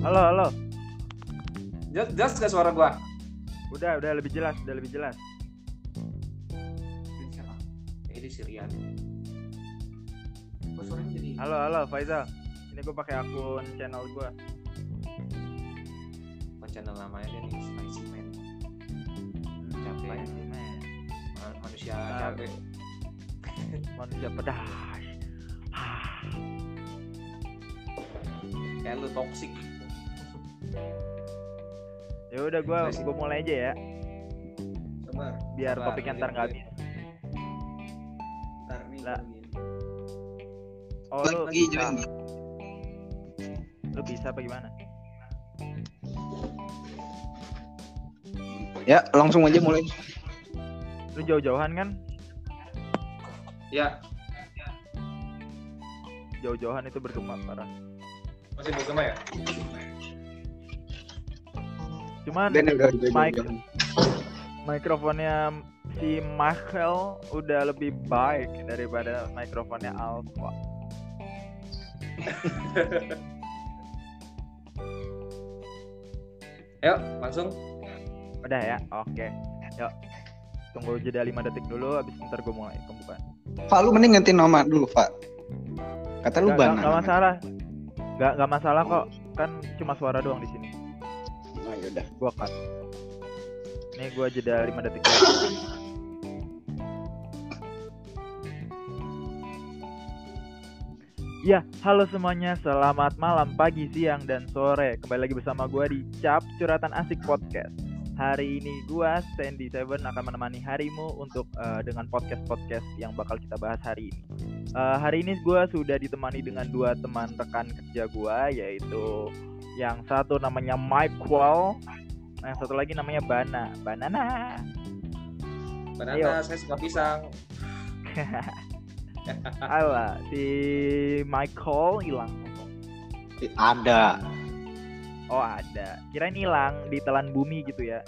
Halo, halo. Jelas, jelas gak suara gua? Udah, udah lebih jelas, udah lebih jelas. Ini siapa? Ini si Rian. Kok suaranya jadi Halo, halo, Faisal. Ini gue pakai akun channel gue. apa channel namanya dia nih Spicy Man. Capek. Ma- Manusia Ah. capek. Manusia pedas. Kayak lu toxic. Ya udah gue gue mulai aja ya, Sabar. biar Sabar, topiknya ntar nggak habis. Ntar nih. Lah. Oh lu lagi bisa, join lu bisa apa gimana? ya langsung aja mulai Lu jauh-jauhan kan? Ya, Jauh-jauhan itu bergema parah. masih bergema ya? Cuman jauh-jauh. mikrofonnya si Michael udah lebih baik daripada mikrofonnya Alpha. Ayo, langsung. Udah ya, oke. Yuk, tunggu jeda 5 detik dulu, abis ntar gue mulai pembukaan. Pak lu mending ganti nama dulu Pak kata lu Gak, bana gak masalah, gak, gak masalah kok. Kan cuma suara doang di sini. Yaudah Gua cut. Ini gue jeda 5 detik. Ya, halo semuanya. Selamat malam, pagi, siang, dan sore. Kembali lagi bersama gue di Cap Curhatan Asik Podcast. Hari ini gue, Sandy Seven, akan menemani harimu untuk eh, dengan podcast-podcast yang bakal kita bahas hari ini. Eh, hari ini gue sudah ditemani dengan dua teman rekan kerja gue, yaitu yang satu namanya Michael, yang satu lagi namanya Bana. Banana. Banana, saya suka pisang. Alah, si Michael hilang. ada Oh ada. Kirain hilang ditelan bumi gitu ya.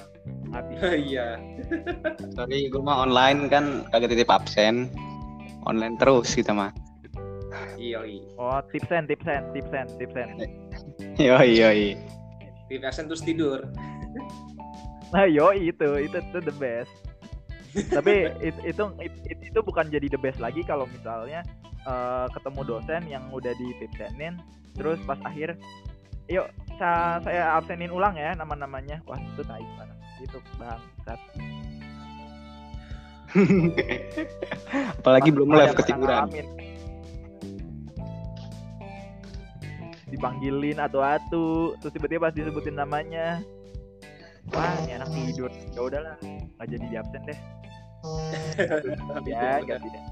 Habis. Iya. sorry gue mah online kan kagak titip absen online terus kita mah Iya, iya. Oh tipsen, tipsen, tipsen, tipsen. yoi Di absen terus tidur. Nah yo itu, itu itu the best. Tapi it- itu it- it- itu bukan jadi the best lagi kalau misalnya eh, ketemu dosen yang udah ditipsenin, terus pas akhir, yuk sa- saya absenin ulang ya nama-namanya. Wah itu tai banget. Itu bangsat. apalagi belum live ketiduran. Dipanggilin atu-atu, terus tiba-tiba pas disebutin namanya, wah ini anak tidur. Ya udahlah, nggak jadi di absen deh. ya, ganti deh.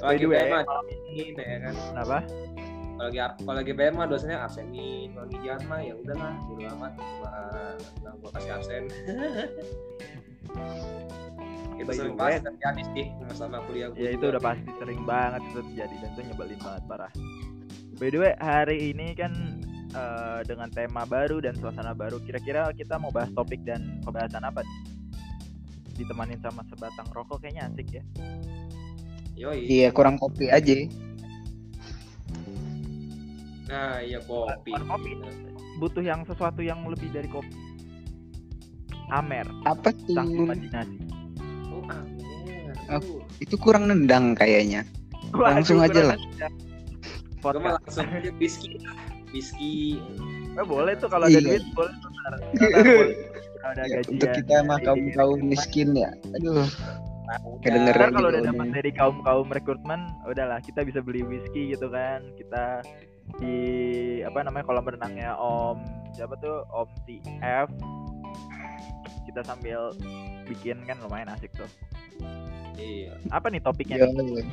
By the way, malam ini ya kan. Kenapa? Kalau lagi kalau lagi BM mah dosennya absenin. Kalau lagi jalan mah ya udahlah, bodo amat. Gua bilang gua kasih absen. itu sering banget terjadi sih selama kuliah gua. Ya itu udah pasti sering banget itu terjadi dan itu nyebelin banget parah. By the way, hari ini kan eh, dengan tema baru dan suasana baru. Kira-kira kita mau bahas topik dan pembahasan apa nih? Ditemanin sama sebatang rokok kayaknya asik ya. Yoi. iya kurang kopi aja Nah, iya kopi. Bukan kopi. Butuh yang sesuatu yang lebih dari kopi. Amer, apa sang tuh imajinasi. Oh, amer. Oh. Uh, itu kurang nendang kayaknya Langsung aja lah. Podcast. mah langsung aja whisky. Whisky. Eh, boleh tuh kalau ada Iya. duit boleh tuh. Kalau ada Ya, gajian. untuk kita mah kaum kaum miskin ya aduh Kedengeran. Ntar kalau udah juga dapat dari kaum kaum rekrutmen, udahlah kita bisa beli whisky gitu kan. Kita di apa namanya kolam renangnya Om siapa tuh Om TF kita sambil bikin kan lumayan asik tuh. Iya. Apa nih topiknya? Ya, nih? ya.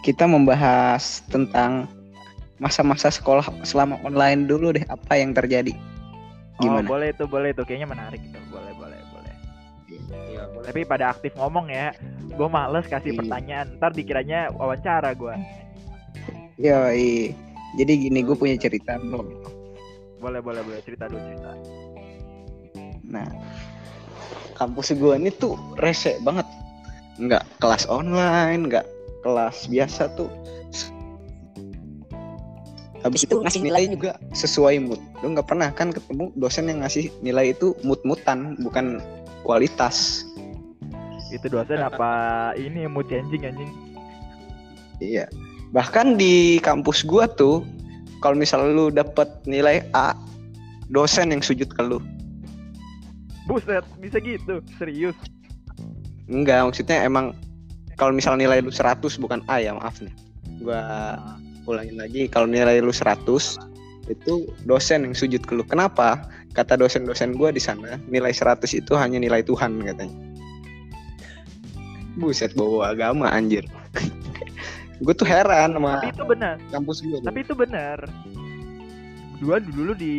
kita membahas tentang masa-masa sekolah selama online dulu deh apa yang terjadi Oh, gimana boleh tuh, boleh tuh. Kayaknya menarik itu. Boleh, boleh, boleh. Iya, boleh. Tapi pada aktif ngomong ya. Gue males kasih Iya. pertanyaan. Ntar dikiranya wawancara gue. Yoi. Jadi gini, gue punya cerita bro. Boleh, boleh, boleh. Cerita dulu cerita. Nah, kampus gue ini tuh rese banget. Nggak kelas online, nggak kelas biasa tuh. habis itu ngasih nilai juga sesuai mood lu nggak pernah kan ketemu dosen yang ngasih nilai itu mood-mutan bukan kualitas Itu dosen apa ini mood changing anjing? iya bahkan di kampus gua tuh kalau misalnya lu dapet nilai A dosen yang sujud ke lu. Buset, bisa gitu. Serius. enggak maksudnya emang kalau misalnya nilai lu 100 bukan A ya maaf nih. Gua ulangin lagi kalau nilai lu 100 itu dosen yang sujud ke lu. Kenapa? Kata dosen-dosen gua di sana nilai 100 itu hanya nilai Tuhan katanya. Buset bawa agama anjir gue tuh heran sama Tapi itu benar. kampus gue Tapi itu benar. Dua dulu di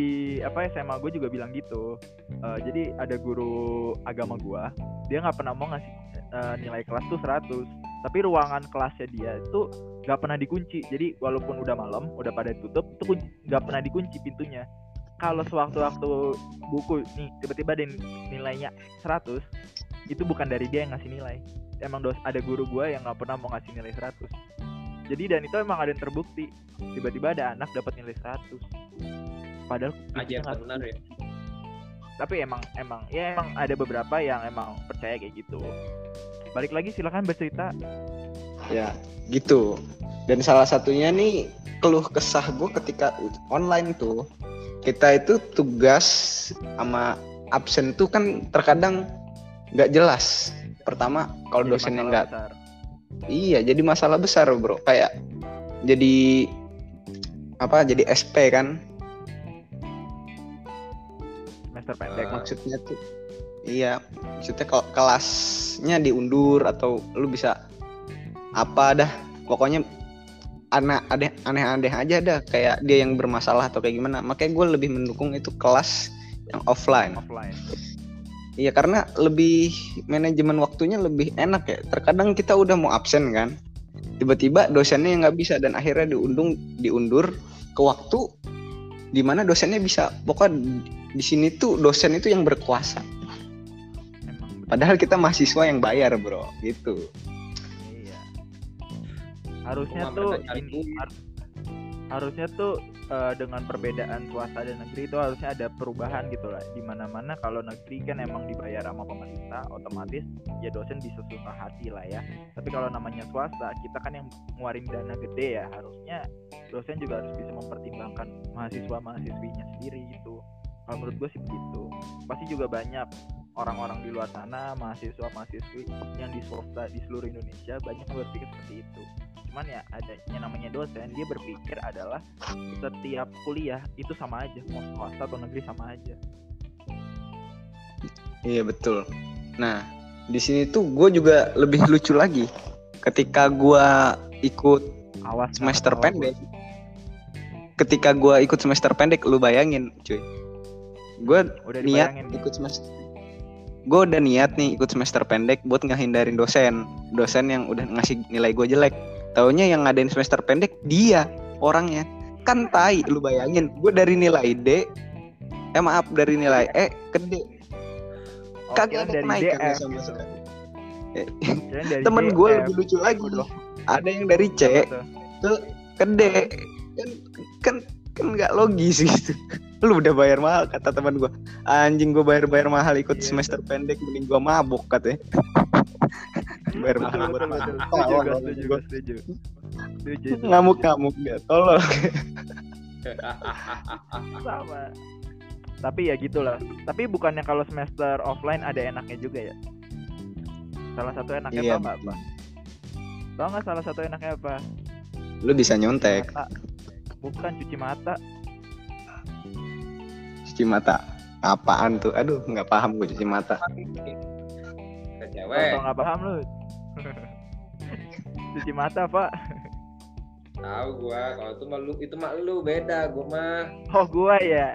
apa SMA gue juga bilang gitu. Eh, jadi ada guru agama gua, dia nggak pernah mau ngasih eh, nilai kelas tuh 100. Tapi ruangan kelasnya dia itu nggak pernah dikunci. Jadi walaupun udah malam, udah pada tutup, itu nggak pernah dikunci pintunya. Kalau sewaktu-waktu buku nih tiba-tiba ada nilainya 100, itu bukan dari dia yang ngasih nilai. Emang dos ada guru gua yang nggak pernah mau ngasih nilai 100. Jadi dan itu emang ada yang terbukti. Tiba-tiba ada anak dapat nilai 100. Padahal aja benar ya tapi emang emang ya emang ada beberapa yang emang percaya kayak gitu balik lagi silakan bercerita ya gitu dan salah satunya nih keluh kesah gue ketika online tuh kita itu tugas sama absen tuh kan terkadang nggak jelas pertama kalau dosennya nggak iya jadi masalah besar bro. Kayak jadi apa jadi SP kan? Semester pendek Ah. maksudnya tuh. iya maksudnya kalau kelasnya diundur atau lu bisa apa dah. Pokoknya aneh aneh aneh aneh aja dah kayak dia yang bermasalah atau kayak gimana. Makanya gue lebih mendukung itu kelas yang offline. Offline iya karena lebih manajemen waktunya lebih enak ya. Terkadang kita udah mau absen kan tiba-tiba dosennya yang nggak bisa dan akhirnya diundung diundur ke waktu di mana dosennya bisa. Pokoknya di sini tuh dosen itu yang berkuasa. Padahal kita mahasiswa yang bayar bro. Gitu. Iya. Harusnya tuh ini duit. Har- harusnya tuh eh, dengan perbedaan swasta dan negeri itu harusnya ada perubahan gitu lah. Di mana mana kalau negeri kan emang dibayar sama pemerintah otomatis ya dosen bisa suka hati lah ya. Tapi kalau namanya swasta kita kan yang ngeluarin dana gede ya harusnya dosen juga harus bisa mempertimbangkan mahasiswa mahasiswinya sendiri gitu. Kalau menurut gue sih begitu. Pasti juga banyak orang-orang di luar sana mahasiswa mahasiswi yang di swasta di seluruh Indonesia banyak berpikir seperti itu cuman ya ada yang namanya dosen dia berpikir adalah setiap kuliah itu sama aja mau swasta atau negeri sama aja. Iya betul. Nah di sini tuh gue juga lebih lucu lagi ketika gue ikut awas semester awas, pendek. Ketika gue ikut semester pendek lu bayangin cuy. Gue udah niat ikut semester gue udah niat nih ikut semester pendek buat ngehindarin dosen. Dosen yang udah ngasih nilai gue jelek taunya yang ngadain semester pendek dia orangnya. Kan tai lu bayangin gue dari nilai D eh maaf dari nilai E ke D. Oh, kagak ada dari kenaikan DM sama sekali. Dari temen gue lebih lucu lagi Waduh, ada yang dari C tuh? ke D. Kan kan kan nggak logis gitu. Lu udah bayar mahal kata teman gue anjing gue bayar bayar mahal ikut Iya, semester pendek mending gue mabuk katanya bayar mahal buat. Tolong, Setuju, gue setuju, setuju. Ngamuk ngamuk gak tolong. Sama. Tapi ya gitulah. Tapi bukannya kalau semester offline ada enaknya juga ya? Salah satu enaknya Iya, nggak apa tau nggak salah satu enaknya apa? Lu bisa nyontek. Mata. Bukan cuci mata. Cuci mata. Apaan tuh? Aduh nggak paham gue cuci mata Kalau cewek. Tau nggak paham lu? Cuci mata pak. Tahu gua kalau itu mah lu itu mah lu beda gua mah. Oh gua ya?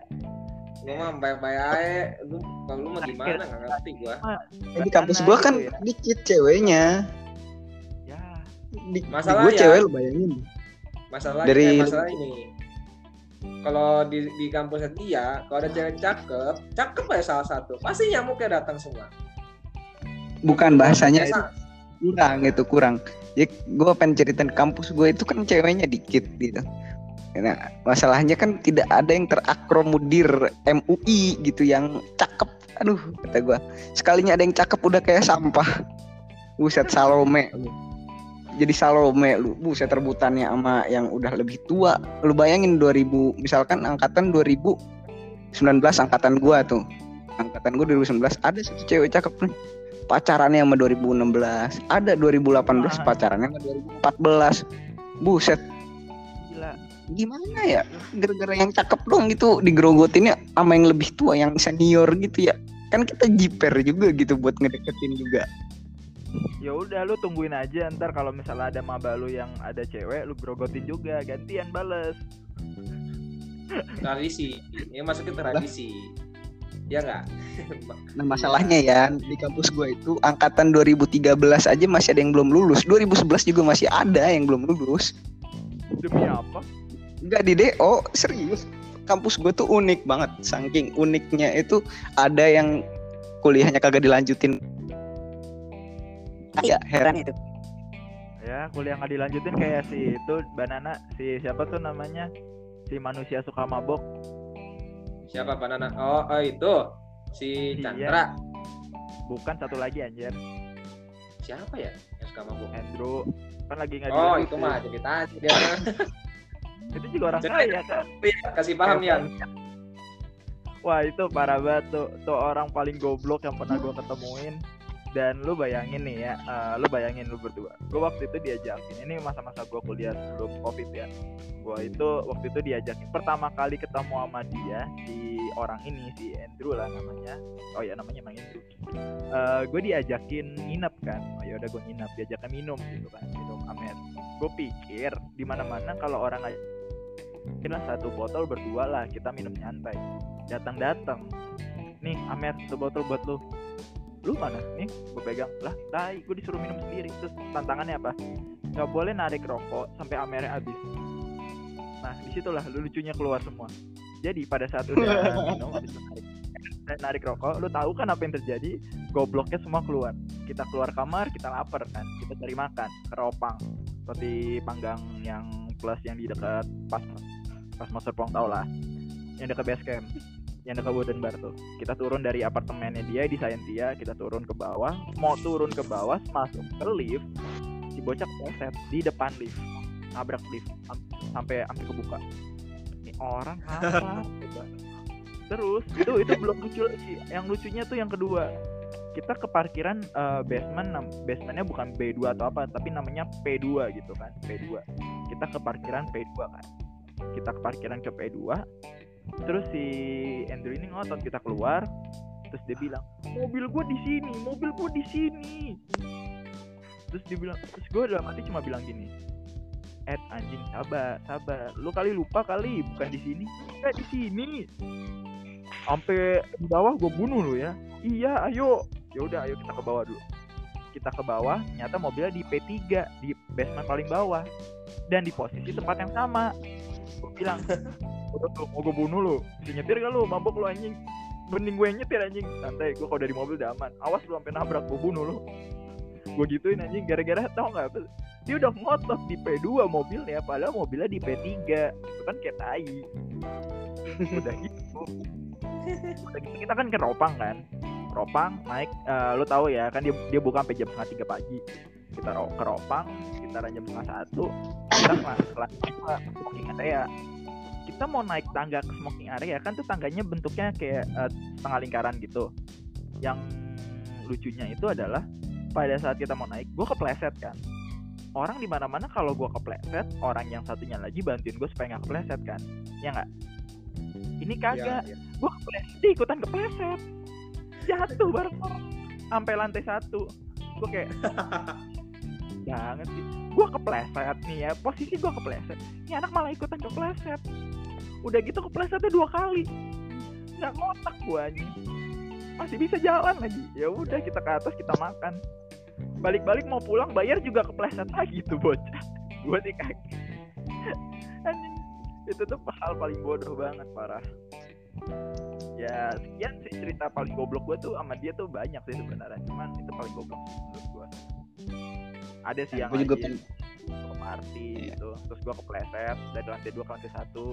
Gua mah baik-baik aja. Lu kalau lu mah gimana? Nggak ngerti gua. Eh, di kampus gua kan ya. dikit ceweknya. Ya. Di, di Masalah gua ya. cewek lu bayangin. Masalah Dari- eh, masalah ini. Kalau di di kampusnya dia kalau ada cewek cakep cakep aja salah satu. Pasti nyamuknya datang semua bukan bahasanya itu kurang itu kurang ya gue pengen ceritain kampus gue itu kan ceweknya dikit gitu Nah, masalahnya kan tidak ada yang terakromodir MUI gitu yang cakep. Aduh, kata gua. Sekalinya ada yang cakep udah kayak sampah. Buset Salome. Jadi Salome lu. Buset rebutannya sama yang udah lebih tua. Lu bayangin 2000 misalkan angkatan 2019 angkatan gua tuh. Angkatan gua 2019 ada satu cewek cakep nih. Pacarannya sama 2016. Ada 2018 Wah. pacarannya sama 2014. Buset Gila. gimana ya gara-gara yang cakep dong gitu digerogotinnya sama yang lebih tua yang senior gitu ya kan kita jiper juga gitu buat ngedeketin juga Ya udah lu tungguin aja ntar kalau misalnya ada maba lu yang ada cewek lu grogotin juga gantian bales. tradisi ini masuknya tradisi ya nggak? Nah masalahnya ya di kampus gue itu angkatan 2013 aja masih ada yang belum lulus. 2011 juga masih ada yang belum lulus. Demi apa? enggak di DO serius. Kampus gue tuh unik banget. Saking uniknya itu ada yang kuliahnya kagak dilanjutin. Ya heran. itu. Ya kuliah nggak dilanjutin kayak si itu banana si siapa tuh namanya? Si manusia suka mabok siapa banana? Oh, oh itu si Iya. Chandra. Bukan satu lagi anjir. Siapa ya? Yang suka mabuk Andrew. Kan lagi nggak oh itu mah jadi tadi dia. Itu juga orang kaya kan? Iya, kasih paham ya Wah itu parah banget tuh. Tuh orang paling goblok yang pernah gue ketemuin Dan lu bayangin nih ya eh, Lu bayangin lu berdua. Gue waktu itu diajakin Ini masa-masa gue kuliah sebelum covid ya. Gue itu waktu itu diajakin Pertama kali ketemu sama dia Si orang ini Si Andrew lah namanya. Oh ya namanya emang Andrew. Gue diajakin nginep kan. Oh ya udah gue nginep Diajakin minum gitu kan Minum amer. Gue pikir di mana mana kalau orang aja lah satu botol berdua lah kita minum nyantai. Datang datang nih Amer satu botol buat lu lu mana? Nih gue pegang. Lah tai gue disuruh minum sendiri. Terus tantangannya apa? Nggak boleh narik rokok sampai Amernya habis. Nah di situlah lu lucunya keluar semua. Jadi pada saat udah minum habis narik. Narik rokok lu tahu kan apa yang terjadi? Gobloknya semua keluar. Kita keluar kamar kita lapar kan. Kita cari makan keropang. Roti panggang yang plus yang di dekat pas pas mau serpong tau lah. Yang dekat base camp yang dekat wooden bar tuh. Kita turun dari apartemennya dia di Scientia kita turun ke bawah. Mau turun ke bawah masuk ke lift si bocah kepleset di depan lift. Nabrak lift am- sampai sampai kebuka. Ini orang apa? Terus itu itu belum lucu lagi. Yang lucunya tuh yang kedua. Kita ke parkiran eh, basement basementnya bukan B2 atau apa tapi namanya P2 gitu kan P2 kita ke parkiran P2 kan. Kita ke parkiran ke P2 terus si Andrew ini ngotot kita keluar terus dia bilang mobil gue di sini mobil gue di sini. Terus dia bilang terus gue dalam hati cuma bilang gini Ed anjing sabar sabar. Lu kali lupa kali bukan di sini. Enggak di sini. Sampai di bawah gue bunuh lu ya. Iya ayo. Ya udah ayo kita ke bawah dulu. Kita ke bawah ternyata mobilnya di P3 di basement paling bawah dan di posisi tempat yang sama. Gue bilang mau gue bunuh lu. Nyetir gak lu? Mabok lu anjing. Mending gue nyetir anjing. Santai gue kalau dari mobil udah aman. Awas lu sampai nabrak gue bunuh lu. Gue gituin anjing gara-gara tau nggak dia udah ngotot di P2 mobilnya padahal mobilnya di P3 itu kan kayak tai. Udah gitu. Udah gitu. Kita kan ke Ropang kan? Ropang naik eh, lu tahu ya kan dia dia buka sampai jam setengah tiga pagi. Kita ro- ke Ropang jam setengah satu. Kita masuk kelas ke smoking area kita mau naik tangga ke smoking area kan tuh tangganya bentuknya kayak eh, setengah lingkaran gitu. Yang lucunya itu adalah pada saat kita mau naik gue kepleset kan. Orang di mana mana kalau gue kepleset orang yang satunya lagi bantuin gue supaya nggak kepleset kan. Ya nggak? Ini kagak. Iya, iya. gue kepleset ikutan kepleset. Jatuh bareng orang sampai lantai satu. Gue kayak banget sih gue kepleset nih ya posisi gue kepleset. Ini anak malah ikutan kepleset udah gitu keplesetnya dua kali. Nggak ngotak gue anjing. Masih bisa jalan lagi. Ya udah kita ke atas kita makan. Balik-balik mau pulang bayar juga kepleset lagi tuh bocah. Gue di kaki itu tuh hal paling bodoh banget parah. Ya sekian sih cerita paling goblok gue tuh sama dia tuh banyak sih sebenarnya. Cuman itu paling goblok ada sih yang gue juga pengen Belum MRT Iya. gitu. Terus gue kepleset dari lantai dua ke lantai satu.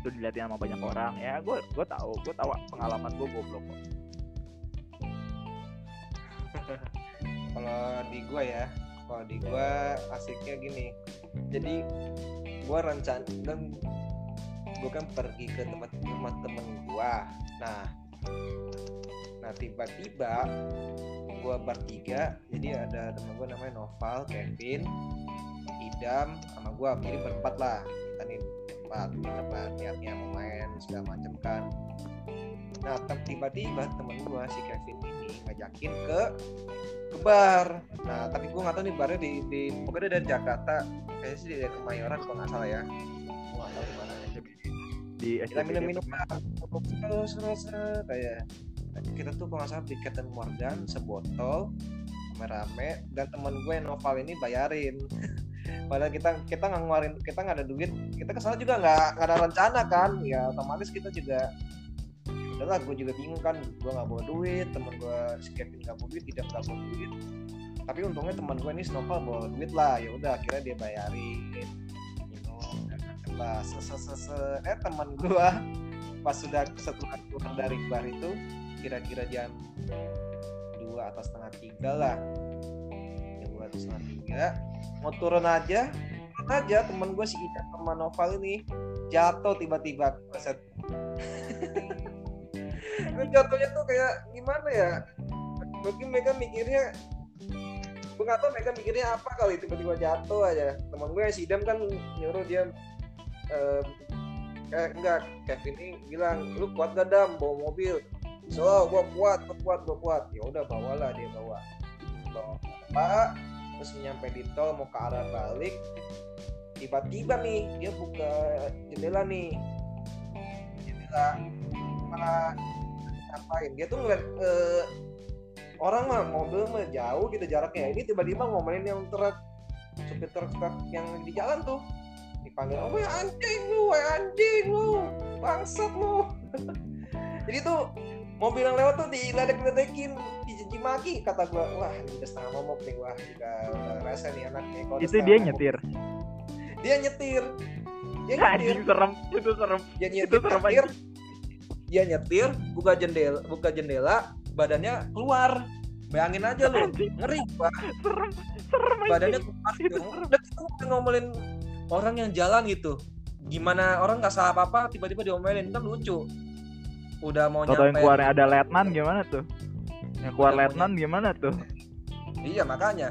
Itu dilihatin sama banyak orang. Ya gue gue tahu gue tahu pengalaman gue goblok kok. Kalau di gua ya kalau di gua asiknya gini. Jadi gua rencana dan gua kan pergi ke tempat rumah temen gua. Nah nah tiba-tiba gua bertiga jadi ada temen gua namanya Noval Kevin Idam sama gua jadi berempat lah kita nih berempat di tempat niatnya mau main segala macam kan nah tiba-tiba temen gua si Kevin ini ngajakin ke ke bar. Nah, tapi gue nggak tahu nih barnya di, di pokoknya dari Jakarta, kayaknya sih dari Kemayoran kalau nggak salah ya. Gue nggak tahu di mana. di Kita minum-minum terus kayak kita tuh kalau salah di Captain Morgan sebotol rame-rame dan temen gue Noval ini bayarin. Padahal kita kita nggak ngeluarin kita nggak ada duit, kita ke sana juga nggak nggak ada rencana kan, ya otomatis kita juga ya udahlah gue juga bingung kan gue nggak bawa duit temen gue si Kevin nggak bawa duit tidak nggak bawa duit. Tapi untungnya teman gue ini Snowfall bawa duit lah ya udah akhirnya dia bayarin. Macam lah eh teman gue pas sudah setelah keluar dari bar itu kira-kira jam dua atau setengah tiga lah. Jam dua atau setengah tiga. Mau turun aja turun aja. Teman gue si Ida sama Noval ini jatuh tiba-tiba Set. Gue jatuhnya tuh kayak gimana ya? Mungkin mereka mikirnya gue gak tau mereka mikirnya apa kali tiba-tiba jatuh aja. Teman gue si Idam kan nyuruh dia eh eh, enggak Kevin ini bilang lu kuat gak dam? Bawa mobil so gue kuat gue kuat gue kuat. Ya udah bawalah dia bawa. Bawa pak terus nyampe di tol mau ke arah balik. Tiba-tiba nih dia buka jendela nih. Jendela malah ngapain? Dia tuh ngeliat eh, orang mah mobil mah jauh gitu jaraknya. Ini tiba-tiba ngomelin yang truk supir truk yang di jalan tuh. Dipanggil oh ya anjing lu wah anjing lu. Bangsat lu. Jadi tuh mobil yang lewat tuh diledek-ledekin dicaci maki kata gua. Wah ini udah setengah momok nih wah juga udah rasa nih udah itu dia momok, nyetir? Dia nyetir. Dia nyetir. Anjing serem. Itu serem. Dia Itu nyetir, serem nyetir. dia nyetir buka jendela buka jendela badannya keluar. Bayangin aja lu ngeri gua serem serem badannya keluar Itu gitu. serem. Udah kita udah ngomelin orang yang jalan gitu. Gimana orang nggak salah apa apa tiba-tiba diomelin. Kan lucu udah mau Toto yang nyampe keluar ada letnan gimana tuh? Yang keluar Udah letnan gimana tuh? Iya makanya.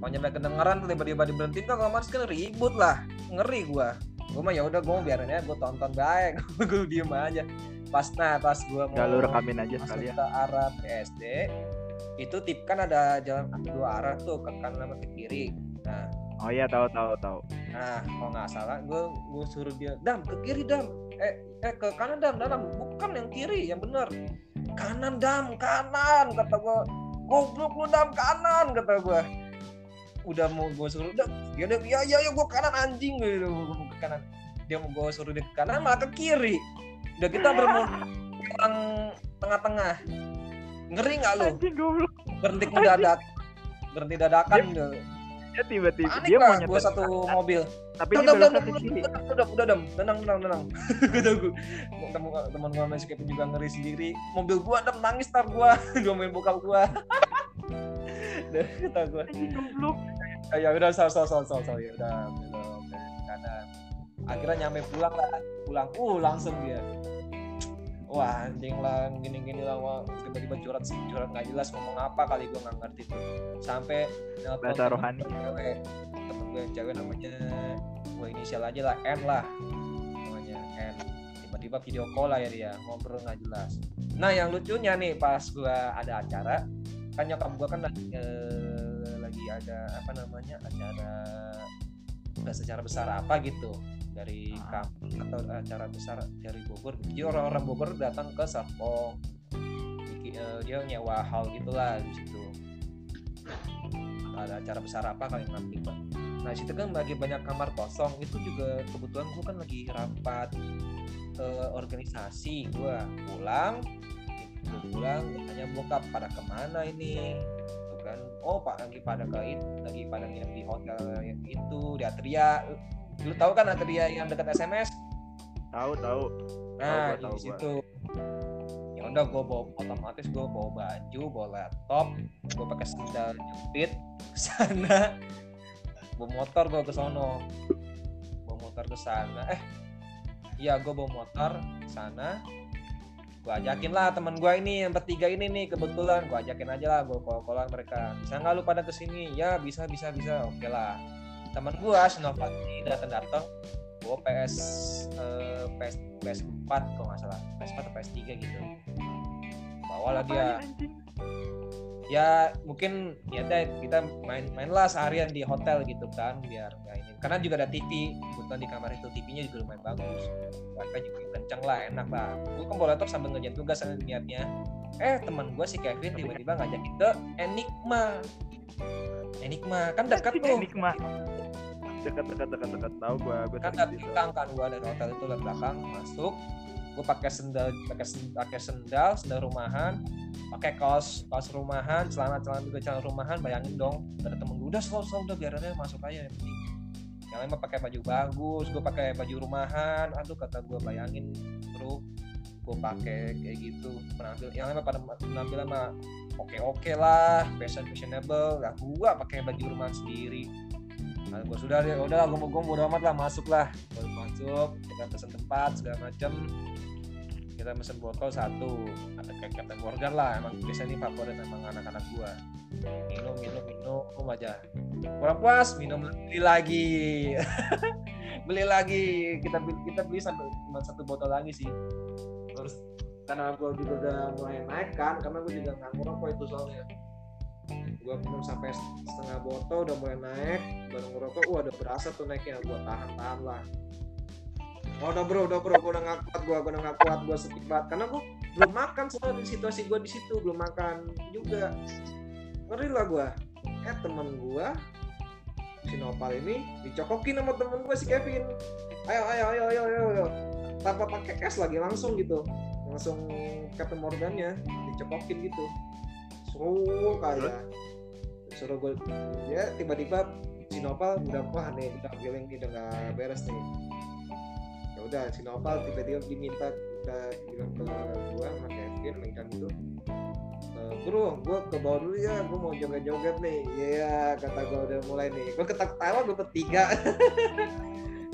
Mau nyampe kedengeran tuh tiba-tiba diberhentiin kan otomatis kan ribut lah. Ngeri gua. Gua mah ya udah gua biarin aja gua tonton baik. Gua diem aja. Pas nah pas gua mau Gak rekamin aja sekali ya ke arah PSD itu tip kan ada jalan dua arah tuh ke kanan sama ke kiri. Nah. Oh iya tahu tahu tahu. Nah kalau nggak salah gue gue suruh dia dam ke kiri dam eh eh ke kanan dam. Dam bukan yang kiri yang benar. Kanan dam. Kanan kata gue goblok lu dam. Kanan kata gue udah mau gue suruh udah dia udah ya ya ya gue kanan anjing. Gitu Gua ke kanan. Dia mau gue suruh dia ke kanan malah ke kiri. Udah kita bermau orang tengah-tengah. Ngeri nggak lu? Berhenti mendadak. Berhenti dadakan gitu. Dia tiba-tiba panik dia mau nyetir satu mobil. Tapi dia dam, ke kiri udah udah dam tenang tenang tenang. Kata gue temen temen gue masih Kevin juga ngeri sendiri. Mobil gua dam nangis tar gua. Gua main bokap gua. Kata gua. "Ah, ya udah sol sol sol sol sol ya udah belok kanan. Akhirnya nyampe pulang lah. Pulang uh langsung dia wah anjing lah gini gini lah wah tiba-tiba curhat curhat nggak jelas ngomong apa kali gua nggak ngerti. Tuh sampai Bahasa rohani. gue cewek temen gue yang cewek namanya gue inisial aja lah N lah. Namanya N. Tiba-tiba video call lah ya dia ngobrol nggak jelas. Nah yang lucunya nih pas gua ada acara kan nyokap gua kan lagi eh, lagi ada apa namanya acara nggak secara besar apa gitu dari Ah. kampus atau acara besar dari Bogor. Jadi orang-orang Bogor datang ke Serpong. Eh, dia nyewa hall gitulah di situ. Ada acara besar apa kali nanti pak? Nah situ kan lagi banyak kamar kosong. Itu juga kebetulan gua kan lagi rapat eh, organisasi. Gua pulang gue pulang tanya bokap pada ke mana ini? Tuh kan. Kan oh pak lagi pada ke itu lagi pada nginep di hotel itu di Atria lu tahu kan Atria yang dekat SMS Tahu tahu. nah tahu di situ. Ya udah gue bawa otomatis gue bawa baju bawa laptop gue pakai sendal jepit ke sana. Bawa motor gue ke sono. Bawa motor ke sana. Eh iya gue bawa motor ke sana. Gue ajakin lah teman gue ini yang bertiga ini nih kebetulan. Gue ajakin aja lah gue callan mereka. Bisa nggak lu pada ke sini ya bisa bisa bisa. Oke lah teman gue Sinova ini datang datang bawa PS eh, PS PS 4 kalau nggak salah. PS 4 atau PS 3 gitu. Bawalah dia. Ya mungkin ya deh kita main main lah seharian di hotel gitu kan biar nggak ini. Karena juga ada TV kebetulan di kamar itu TV-nya juga lumayan bagus. Wifi juga kenceng lah enak lah. Gue kan laptop sambil ngerjain tugas sama niatnya. Eh teman gue si Kevin tiba-tiba ngajakin ke Enigma. Enigma kan dekat tuh. Enigma. Dekat dekat dekat dekat. Tahu gua gua kan dari belakang kan gua dari hotel itu dari belakang masuk. Gue pakai sendal pakai pakai sendal sendal rumahan pakai kaos kaos rumahan celana celana juga celana rumahan bayangin dong. Ada temen gue udah slow slow udah biar aja masuk aja. Yang penting yang lain mah pakai baju bagus gue pakai baju rumahan. Aduh kata gue bayangin bro gue pakai kayak gitu. Penampil yang lain mah pada penampilan mah oke oke lah fashion fashionable. Lah gue pakai baju rumahan sendiri Nah, gue sudah ya udah gue mau gue bodo amat lah masuk lah Gua masuk kita pesen tempat segala macem. Kita pesen botol satu. Ada kayak Captain Morgan lah emang biasanya ini favorit emang anak-anak gua. Minum minum minum aja. Kurang puas minum beli lagi. Beli lagi. Kita beli kita beli sampai cuma satu botol lagi sih. Terus karena gua juga udah mulai naik kan karena gua juga nggak ngerokok itu soalnya gua minum sampai setengah botol udah mulai naik baru ngerokok wah udah berasa tuh naiknya gua tahan tahan lah. Oh udah bro udah bro gua udah nggak kuat gua gua udah nggak kuat gua sakit banget karena gua belum makan soalnya di situasi gua di situ belum makan juga. Ngeri lah gua. Eh temen gua si Nopal ini dicokokin sama temen gua si Kevin. Ayo ayo ayo ayo ayo, ayo. tanpa pakai es lagi langsung gitu. Langsung Captain Morgannya dicokokin gitu suruh kayak suruh gue ya tiba-tiba si Nopal udah wah nih udah feeling nih udah beres nih. Ya udah si Nopal tiba-tiba diminta kita bilang ke gua sama Kevin sama Ikan itu "Eh, bro gue ke bawah dulu ya gue mau joget-joget nih. Iya kata gue udah mulai nih. Gue ketawa gue bertiga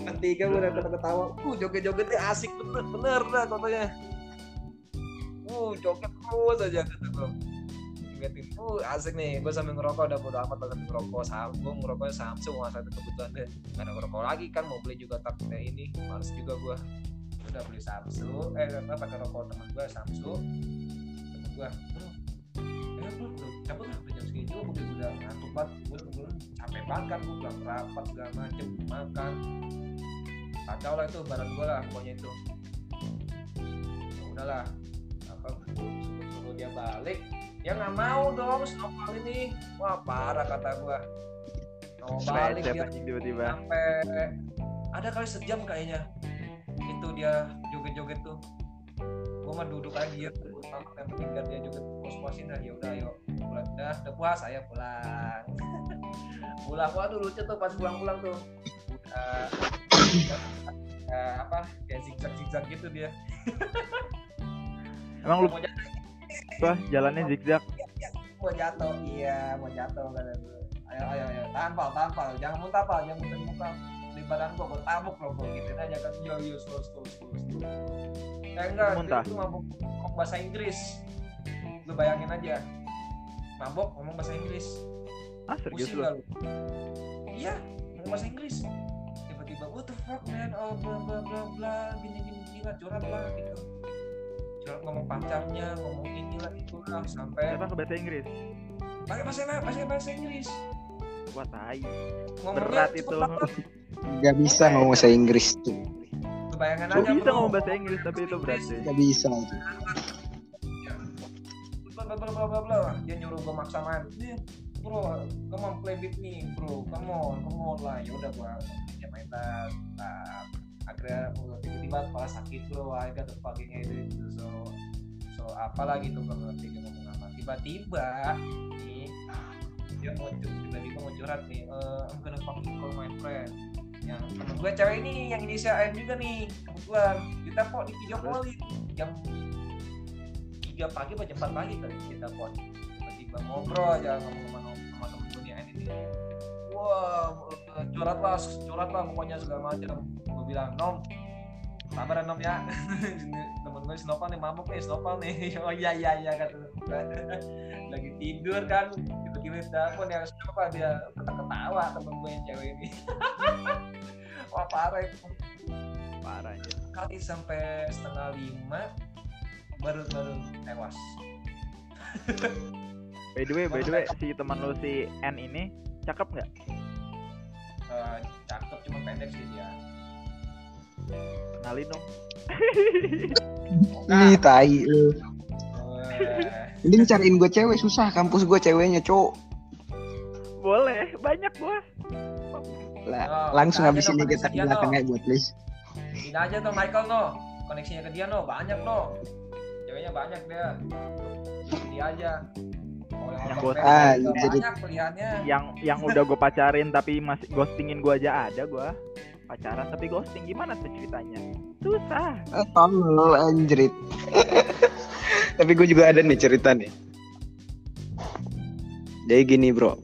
bertiga gue udah ketawa uh joget-jogetnya asik bener bener dah katanya uh joget terus aja kata gue ingetin uh asik nih gue sambil ngerokok. Udah bodo amat banget ngerokok Samsung ngerokoknya Samsung masa itu kebetulan deh. Gak ada ngerokok lagi kan mau beli juga takutnya ini males juga gue udah beli Samsung eh apa pakai rokok teman gue Samsung. Temen gue eh bro cabut lah jam segini? Juga gue udah ngantuk banget gue kebetulan capek banget kan gue pulang rapat segala macem makan. Kacau lah itu barang gue lah pokoknya itu. Ya udahlah apa suruh dia balik ya nggak mau dong snowball ini. Wah parah kata gua. Mau balik dia tiba-tiba. sampai ada kali sejam kayaknya. Itu dia joget-joget tuh. Gua mah duduk aja sama yang penting biar dia joget puas-puasin dah ya udah ayo. Pulang. Dah udah puas ayo pulang. Pulang. Waduh lucu tuh pas pulang-pulang tuh. Udah eh, apa? Kayak zigzag zigzag gitu dia. Emang lu apa? Jalannya zigzag? mau jatuh. Iya mau jatuh kata gue ayo ayo ayo. Tahan pal tahan pal jangan muntah pal jangan muntah muka di badan gua gua tabuk loh gua. Gitu aja kan. Yo yo slow slow slow slow. Eh enggak Muntah. tuh mabuk ngomong bahasa Inggris. Lu bayangin aja. Mabok ngomong bahasa Inggris. Ah serius lu? iya ngomong bahasa Inggris. Tiba-tiba what the fuck man? Oh bla bla bla bla. Gini gini lah curhat lah gitu ngomong pacarnya ngomong inilah itulah sampai Siapa ke bahasa Inggris? pakai bahasa bahasa bahasa Inggris Wah tai. ngomongnya Berat itu. banget. Gak bisa ngomong bahasa Inggris tuh. Lu bayangan Gue aja bisa ngomong bahasa Inggris tapi itu berat sih. Gak bisa itu. bla bla bla bla bla dia nyuruh gue maksa main nih bro come on play with me bro come on come on lah ya udah gua ya main lah nah, akhirnya gua tiba-tiba kepala sakit bro I got the fucking headache so so apa lagi tuh gua ngerti dia ngomong apa? Tiba-tiba nih dia mau tiba-tiba mau curhat nih eh I'm gonna fucking call my friend. Yang temen gue cewek ini yang inisial M juga nih kebetulan kita kok di video call jam tiga pagi apa jam 4 pagi kali kita call tiba-tiba ngobrol aja ngomong sama, sama temen gue ini wah curhat lah curhat lah pokoknya segala macam. Gue bilang nom sabar ya nom ya. Temen gue snopal nih mabuk nih snopal nih. Oh iya iya iya kata lagi tidur kan tiba-tiba telepon yang snopal dia ketawa temen gue yang cewek ini. Wah parah itu. Parah aja. kali sampai setengah lima baru baru tewas. By the way, by the way, si teman lu si N ini cakep nggak? Eh, cakep cuma pendek sih dia Kenalin dong. Ih, tai lu. Eh, Mending cariin gue cewek susah kampus gue ceweknya cowok. Boleh, banyak gua. Lah, Oh, langsung habis ini kita koneksinya belakang ya buat please. ini aja tuh Michael no koneksinya ke dia no banyak no ceweknya banyak dia dia aja Yang Ah, juga jadi- banyak pilihannya Yang yang udah gue pacarin tapi masih ghostingin gua aja ada gua. Pacaran tapi ghosting gimana tuh ceritanya? Susah. Eh, tolol anjrit. Tapi gue juga ada nih cerita nih. Jadi gini bro,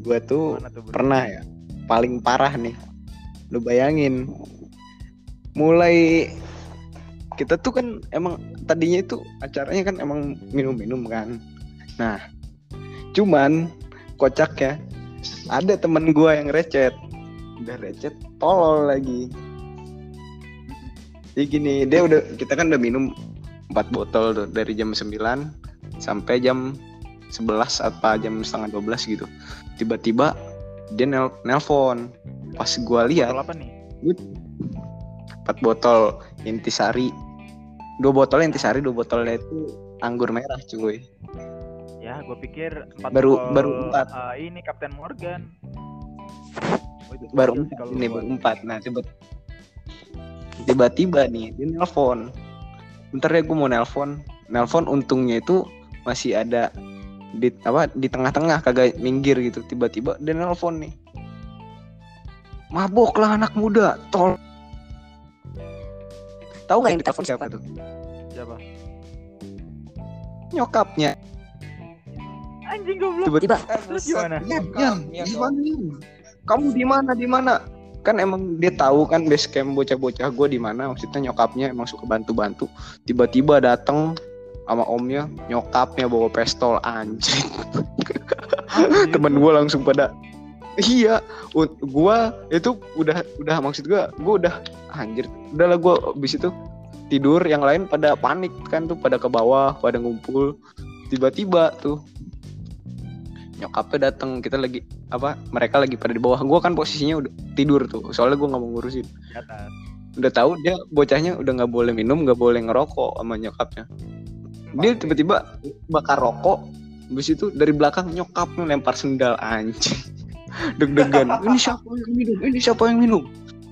gue tuh tuh, bro? pernah ya paling parah nih. Lu bayangin, mulai kita tuh kan emang tadinya itu acaranya kan emang minum-minum kan. Nah, cuman kocak ya, ada temen gua yang recet, udah recet, tolol lagi. Jadi gini, dia udah kita kan udah minum 4 botol tuh dari jam 9 sampai jam 11 apa jam setengah 12 gitu. Tiba-tiba dia nel nelpon. Pas gua lihat Botol apa nih? 4 botol intisari. Dua botol intisari, dua botolnya itu anggur merah cuy. Ya, gue pikir empat Baru- botol, baru empat. eh, ini Kapten Morgan. Oh, itu Baru empat ini baru empat. Nah tiba tiba-tiba nih dia nelpon. Bentar ya gue mau nelpon. Nelpon untungnya itu masih ada di apa di tengah-tengah kagak minggir gitu. Tiba-tiba dia nelpon nih. Mabok lah anak muda, tol. Tahu nggak yang ditelepon siapa tuh? Siapa? Nyokapnya. Anjing goblok. Tiba-tiba Eh, Terus gimana? Yan, Yan, iya di dong. mana Yan? Kamu di mana di mana? Kan emang dia tahu kan base camp bocah-bocah gue di mana. Maksudnya nyokapnya emang suka bantu-bantu. Tiba-tiba datang sama omnya, nyokapnya bawa pistol anjing. Temen gue langsung pada Iya, gua itu udah udah maksud gua, gua udah anjir. Udahlah gua abis itu tidur, yang lain pada panik kan tuh, pada ke bawah, pada ngumpul. Tiba-tiba tuh nyokapnya datang, kita lagi apa? Mereka lagi pada di bawah. Gua kan posisinya udah tidur tuh, soalnya gua nggak mau ngurusin. Di atas. Udah tahu dia bocahnya udah nggak boleh minum, nggak boleh ngerokok sama nyokapnya. Dia tiba-tiba bakar rokok, habis itu dari belakang nyokapnya lempar sendal anjing. Deg-degan. Ini siapa yang minum? Ini siapa yang minum?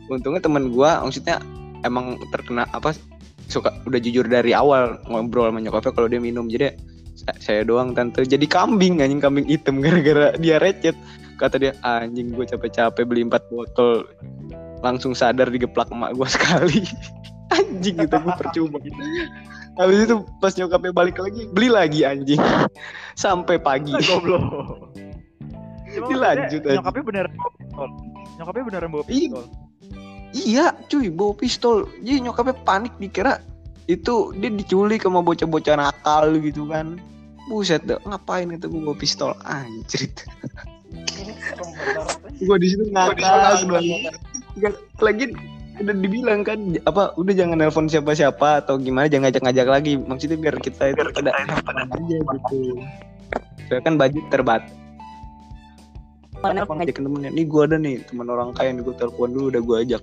Untungnya teman gua maksudnya emang terkena apa suka udah jujur dari awal ngobrol sama nyokapnya kalau dia minum jadi saya doang tante. Jadi kambing anjing kambing hitam gara-gara dia recet. Kata dia anjing gue capek-capek beli empat botol. Langsung sadar digeplak emak gue sekali. Anjing gitu gue percuma. Habis itu pas nyokapnya balik lagi beli lagi anjing. Sampai pagi. Goblok. Dilanjut aja. Nyokapnya beneran bawa pistol. Nyokapnya beneran bawa pistol. Iya cuy bawa pistol. Jadi nyokapnya panik dikira Itu dia diculik sama bocah-bocah nakal gitu kan. Buset dah ngapain itu gue bawa pistol? Anjir Gue di situ doang. Lagi udah dibilang kan apa udah jangan nelpon siapa-siapa atau gimana jangan ngajak-ngajak lagi. Maksudnya biar kita itu pada pada aja gitu. Soalnya kan budget terbatas. Telepon aja ke temennya nih gue ada nih teman orang kaya nih gue telepon dulu udah gue ajak.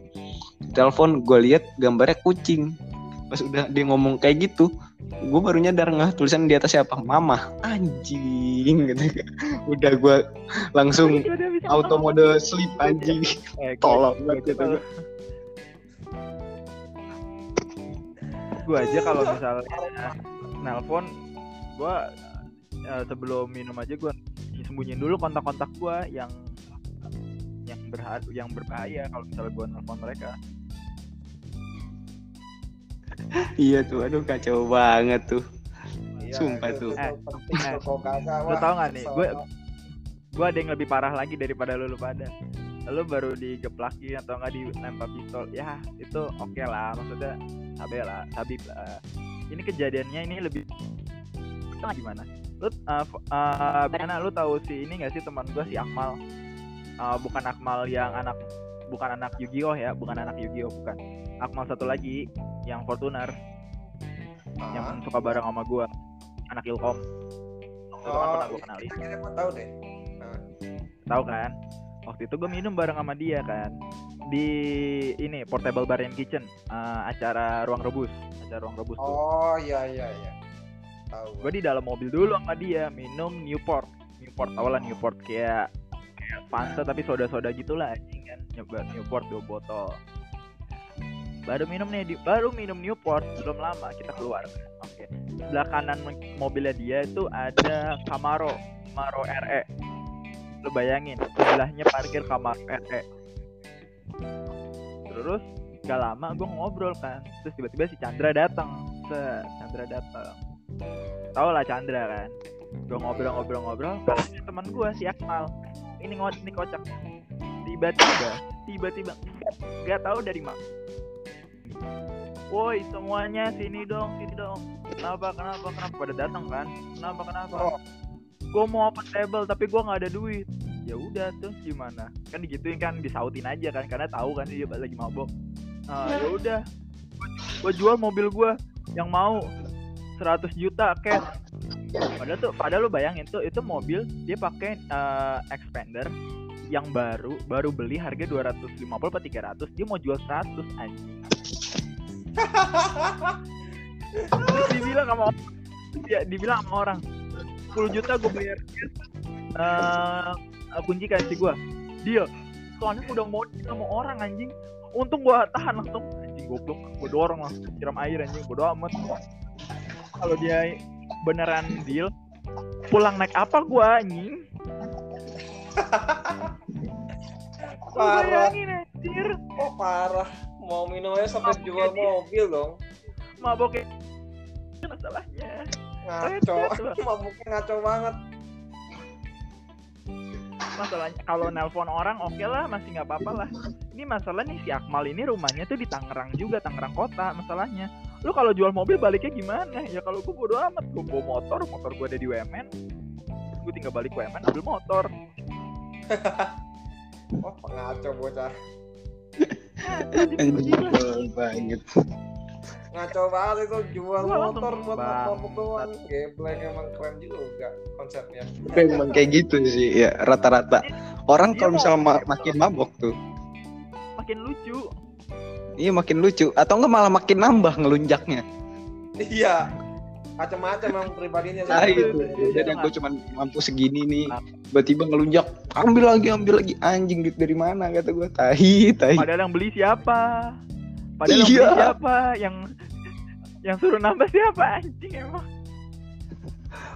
Telepon gue lihat gambarnya kucing pas udah dia ngomong kayak gitu gue baru nyadar nggak tulisan di atas siapa? Mama. Anjing gitu. Udah gue langsung auto mode sleep anjing. Eh, tolong banget gitu. Gua. aja kalau misalnya nelpon gua eh, sebelum minum aja gua sembunyiin dulu kontak-kontak gue yang yang berhar yang berbahaya kalau misalnya gue nelfon mereka iya tuh aduh kacau banget tuh. Iya, Sumpah itu- tuh. Eh, eh, lu tau gak nih, gue- gue ada yang lebih parah lagi daripada lu, lu pada. Lu baru digeplakin atau nggak dilempar pistol ya itu oke lah maksudnya sabi lah sabib lah. Ini kejadiannya ini lebih itu gimana? Lu uh, uh, karena lu tahu si ini gak sih teman gue si Akmal? Uh, bukan Akmal yang anak bukan anak Yu-Gi-Oh ya bukan anak Yu-Gi-Oh bukan. Akmal satu lagi yang Fortuner. Ah, yang suka bareng sama gue anak Ilkom. Itu kan Oh, pernah gue kenalin. kayaknya gue tahu deh. tahu kan? Waktu itu gue minum bareng sama dia kan di ini portable bar and kitchen eh, acara ruang rebus acara ruang rebus tuh. Oh iya iya iya. Tahu. gue di dalam mobil dulu sama dia minum Newport. Newport tau lah Newport kayak Fanta tapi soda-soda gitulah anjing kan. Nyoba Newport dua botol. Baru minum nih di, baru minum Newport belum lama kita keluar. Oke. Sebelah kanan mobilnya dia itu ada Camaro Camaro RE lu bayangin sebelahnya parkir Camaro RE terus gak lama gue ngobrol kan. Terus tiba-tiba si Chandra datang Chandra datang tau lah Chandra kan gue ngobrol-ngobrol-ngobrol katanya teman gue si Akmal. Ini ngot ini kocak. Tiba-tiba tiba-tiba nggak tahu dari mana. Woi semuanya sini dong sini dong. Kenapa kenapa kenapa? Pada datang kan? Kenapa kenapa? Oh. gue mau open table tapi gue nggak ada duit. Ya udah terus gimana? Kan digituin kan disautin aja kan karena tahu kan dia lagi mabok. Ah, ya udah. Gue jual mobil gue yang mau 100 juta cash padahal tuh padahal lu bayangin tuh itu mobil dia pakai eh, expander yang baru baru beli harga 250 apa 300 dia mau jual 100 anjing. Terus dibilang sama dia dibilang sama orang 10 juta gue bayar eh kunci kasih gue dia soalnya udah mau sama orang anjing. Untung gue tahan langsung. Anjing goblok. Gue dorong langsung siram air anjing bodo amat. Kalau dia beneran deal pulang naik apa gue anjing Parah. bayangin anjir Oh parah. Mau minum aja sampai Mabuknya jual mobil dong. maboknya masalahnya Ngaco. Mabuknya ngaco banget. masalahnya kalau nelpon orang oke lah masih nggak apa-apa lah ini masalah nih si Akmal ini rumahnya tuh di Tangerang juga Tangerang kota masalahnya lu kalau jual mobil baliknya gimana? Ya kalau gue bodo amat gue bawa motor motor gue ada di WMN gue tinggal balik WMN ambil motor. Oh ngaco bocah. Banget. Ngaco banget itu jual motor buat mabuk doang. Geblek emang keren juga konsepnya. memang kayak gitu sih ya rata-rata. Orang Dia kalau mau- misal ma- makin mabok tuh. Makin lucu iya makin lucu. Atau enggak malah makin nambah ngelunjaknya. Iya. Macam-macam emang pribadinya. ah itu, jadi gue cuman mampu segini nih. Ah. tiba-tiba ngelunjak ambil lagi ambil lagi. Anjing duit dari mana? Kata gue tahi tahi padahal yang beli siapa? Padahal yang Iya. beli siapa? Yang yang suruh nambah siapa? Anjing emang.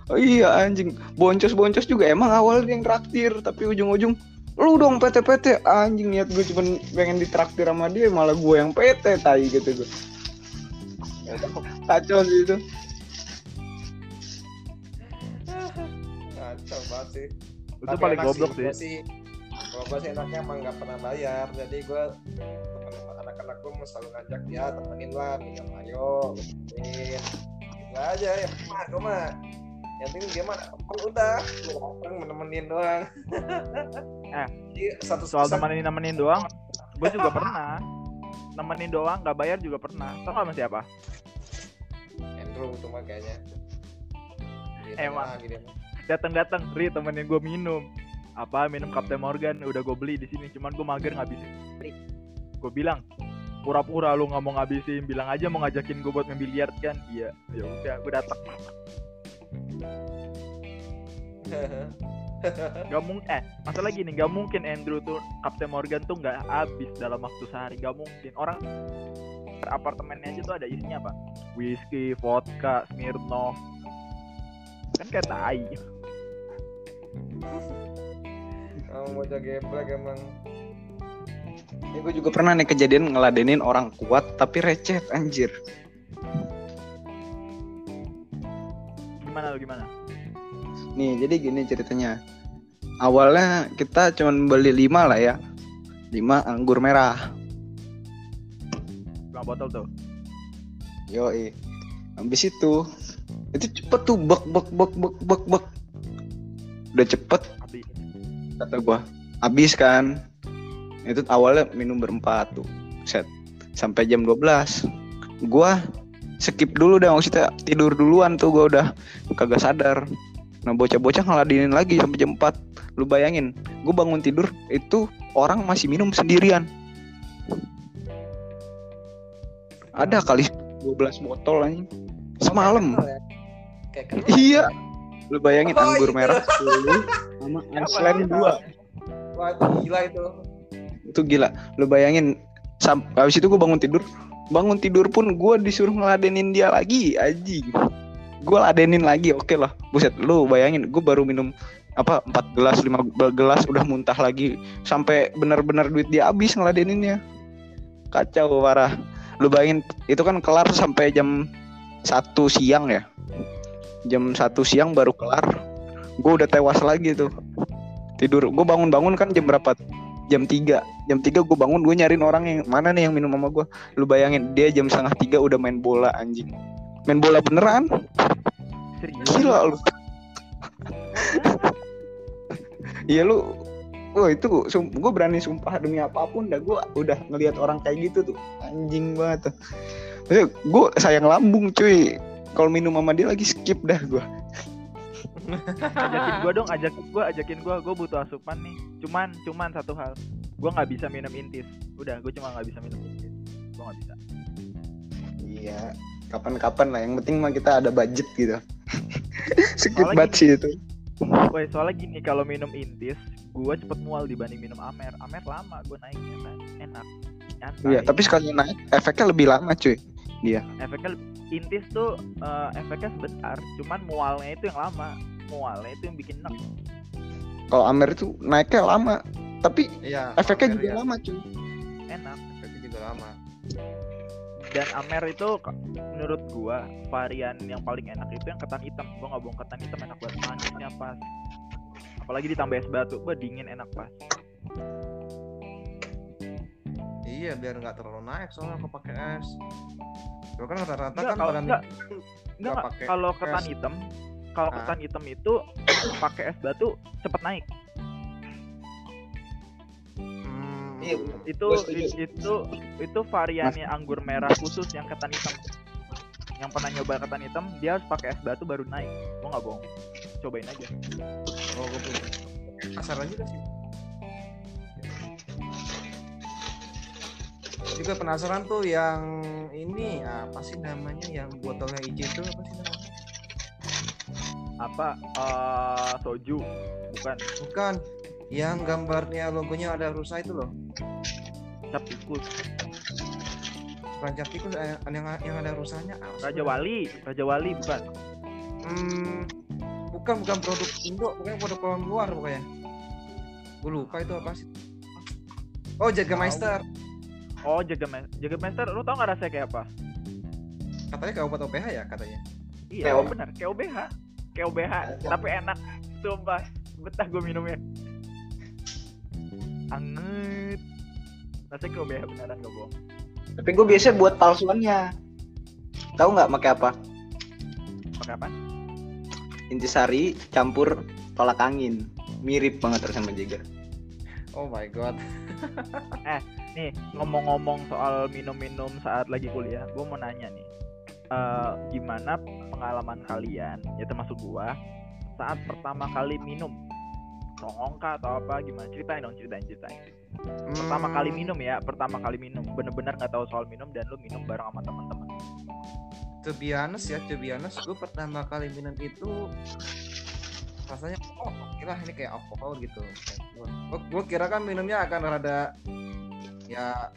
Oh iya anjing. Boncos boncos juga emang awalnya yang traktir tapi ujung-ujung lu dong PT PT anjing niat gue cuman pengen ditraktir sama dia malah gue yang PT tai gitu gue kacau sih itu Ngaco banget sih. itu Tapi paling goblok sih sih. Kalau gue sih enaknya emang nggak pernah bayar. Jadi gue anak-anak gue selalu ngajak ya temenin lah, minum ayo, temenin. Gitu aja ya, mah gue mah. Yang penting dia mah oh, udah, gue menemenin doang. Eh, satu soal temenin nemenin doang gue juga pernah. Nemenin doang nggak bayar juga pernah. Tau gak sama siapa? Andrew tuh mah kayaknya. Dia Emang. datang datang ri temenin gue minum. Apa? Minum Captain Morgan? Udah gue beli di sini cuman gue mager ngabisin. Gue bilang pura-pura lu nggak mau ngabisin bilang aja mau ngajakin gue buat main biliar kan? Iya ya udah gue datang Gak mungkin eh masalah gini gak mungkin Andrew tuh Captain Morgan tuh nggak habis dalam waktu sehari gak mungkin orang apartemennya aja tuh ada isinya apa whisky vodka Smirnoff kan kayak tai Kamu bocah geblek emang. Ya, gue juga pernah nih kejadian ngeladenin orang kuat tapi receh anjir. Gimana lu gimana? Nih, jadi gini ceritanya. Awalnya kita cuman beli lima lah ya. lima anggur merah. Lima botol tuh. Yo, Habis itu itu cepet tuh bek bek bek bek bek bek. Udah cepet Habis. kata gua. Habis kan. Itu awalnya minum berempat tuh. Set. Sampai jam 12. Gua skip dulu dah maksudnya tidur duluan tuh gua udah kagak sadar. Nah bocah-bocah ngeladenin lagi sampai jam 4 Lu bayangin Gue bangun tidur Itu orang masih minum sendirian. Ada kali 12 botol anjing. Semalam. Kayak ya. Iya. Lu bayangin Oh, anggur itu. merah. 10 Sama Iceland 2 Wah itu gila itu. Itu gila. Lu bayangin sam Habis itu gue bangun tidur. Bangun tidur pun gue disuruh ngeladenin dia lagi Anjing Gue ladenin lagi oke lah. Buset lu bayangin Gue baru minum apa 4 gelas 5 gelas udah muntah lagi. Sampai benar-benar duit dia habis ngeladeninnya. Kacau parah. Lu bayangin itu kan kelar sampai jam satu siang ya. Jam satu siang baru kelar. Gue udah tewas lagi tuh. Tidur gue bangun-bangun kan jam berapa? Jam 3 jam 3 gue bangun gue nyariin orang yang mana nih yang minum sama gue lu bayangin dia jam setengah tiga udah main bola anjing main bola beneran Serius? gila lu iya lu Wah itu gue berani sumpah demi apa pun dah gue udah ngelihat orang kayak gitu tuh anjing banget tuh. Gue sayang lambung cuy. Kalau minum sama dia lagi skip dah gue. ajakin gua dong, ajakin gua, ajakin gua, gua butuh asupan nih. Cuman, cuman satu hal, gua nggak bisa minum intis. Udah, gua cuma nggak bisa minum intis. Gua nggak bisa. Iya. Kapan-kapan lah. Yang penting mah kita ada budget gitu. banget sih itu. Woi, soalnya gini, kalau minum intis, gua cepet mual dibanding minum amer. Amer lama, gua naiknya kan, enak. Nyantai. Iya. Tapi sekali naik efeknya lebih lama cuy. efeknya lebih- intis tuh eh, efeknya sebentar, cuman mualnya itu yang lama. Mualnya itu yang bikin enak. Kalau Amer itu naiknya lama. Tapi Iya. efeknya juga ya. lama cuy. Enak. Efeknya juga lama. Dan amer itu menurut gua varian yang paling enak itu yang ketan hitam. Gua nggak bohong ketan hitam enak buat manisnya pas. Apalagi ditambah es batu, gua dingin enak pas. Iya biar nggak terlalu naik soalnya aku pakai es. Gua kan rata-rata kan kalau enggak, enggak, nggak enggak. kalau es. ketan hitam, kalau Ah. ketan hitam itu pakai es batu cepet naik. Iya, Itu itu itu variannya anggur merah khusus yang ketan hitam. Yang pernah nyoba ketan hitam, dia harus pakai es batu baru naik. Gua nggak bohong. Cobain aja. Oh, gue belum. Penasaran juga sih. Juga penasaran tuh yang ini apa sih namanya yang botolnya hijau itu apa sih namanya? Apa eh soju? Bukan Bukan yang gambarnya logonya ada rusa itu loh. cap tikus. Bukan cap tikus eh, yang yang ada rusanya. apa Raja? Wali, Raja Wali bukan. Hmm, bukan bukan produk Indo, bukan produk orang luar pokoknya. Gue lupa itu apa sih. Oh, Jagermeister. Oh, Jagermeister. Jagermeister, lu tau gak rasanya kayak apa? Katanya kayak obat OPH ya katanya. Iya, benar, kayak OBH. Kayak OBH, tapi enak. Sumpah, betah gue minumnya. Anget. Rasanya kayak OBH beneran gak bohong. Tapi gue biasa buat palsuannya. Tahu nggak pakai apa? Pakai apa? Intisari campur tolak angin. Mirip banget sama Jager. Oh my god. Nih, ngomong-ngomong soal minum-minum saat lagi kuliah, gue mau nanya nih. Eh, gimana pengalaman kalian, ya termasuk gua, saat pertama kali minum? Songong kah atau apa? Gimana? Ceritain dong, ceritain, ceritain. Pertama kali Hmm, minum ya, pertama kali minum. Bener-bener nggak tahu soal minum dan lu minum bareng sama teman-teman. to be honest ya, to be honest, gue pertama kali minum itu rasanya oh kira ini kayak alkohol gitu. Gue gue kira kan minumnya akan rada ya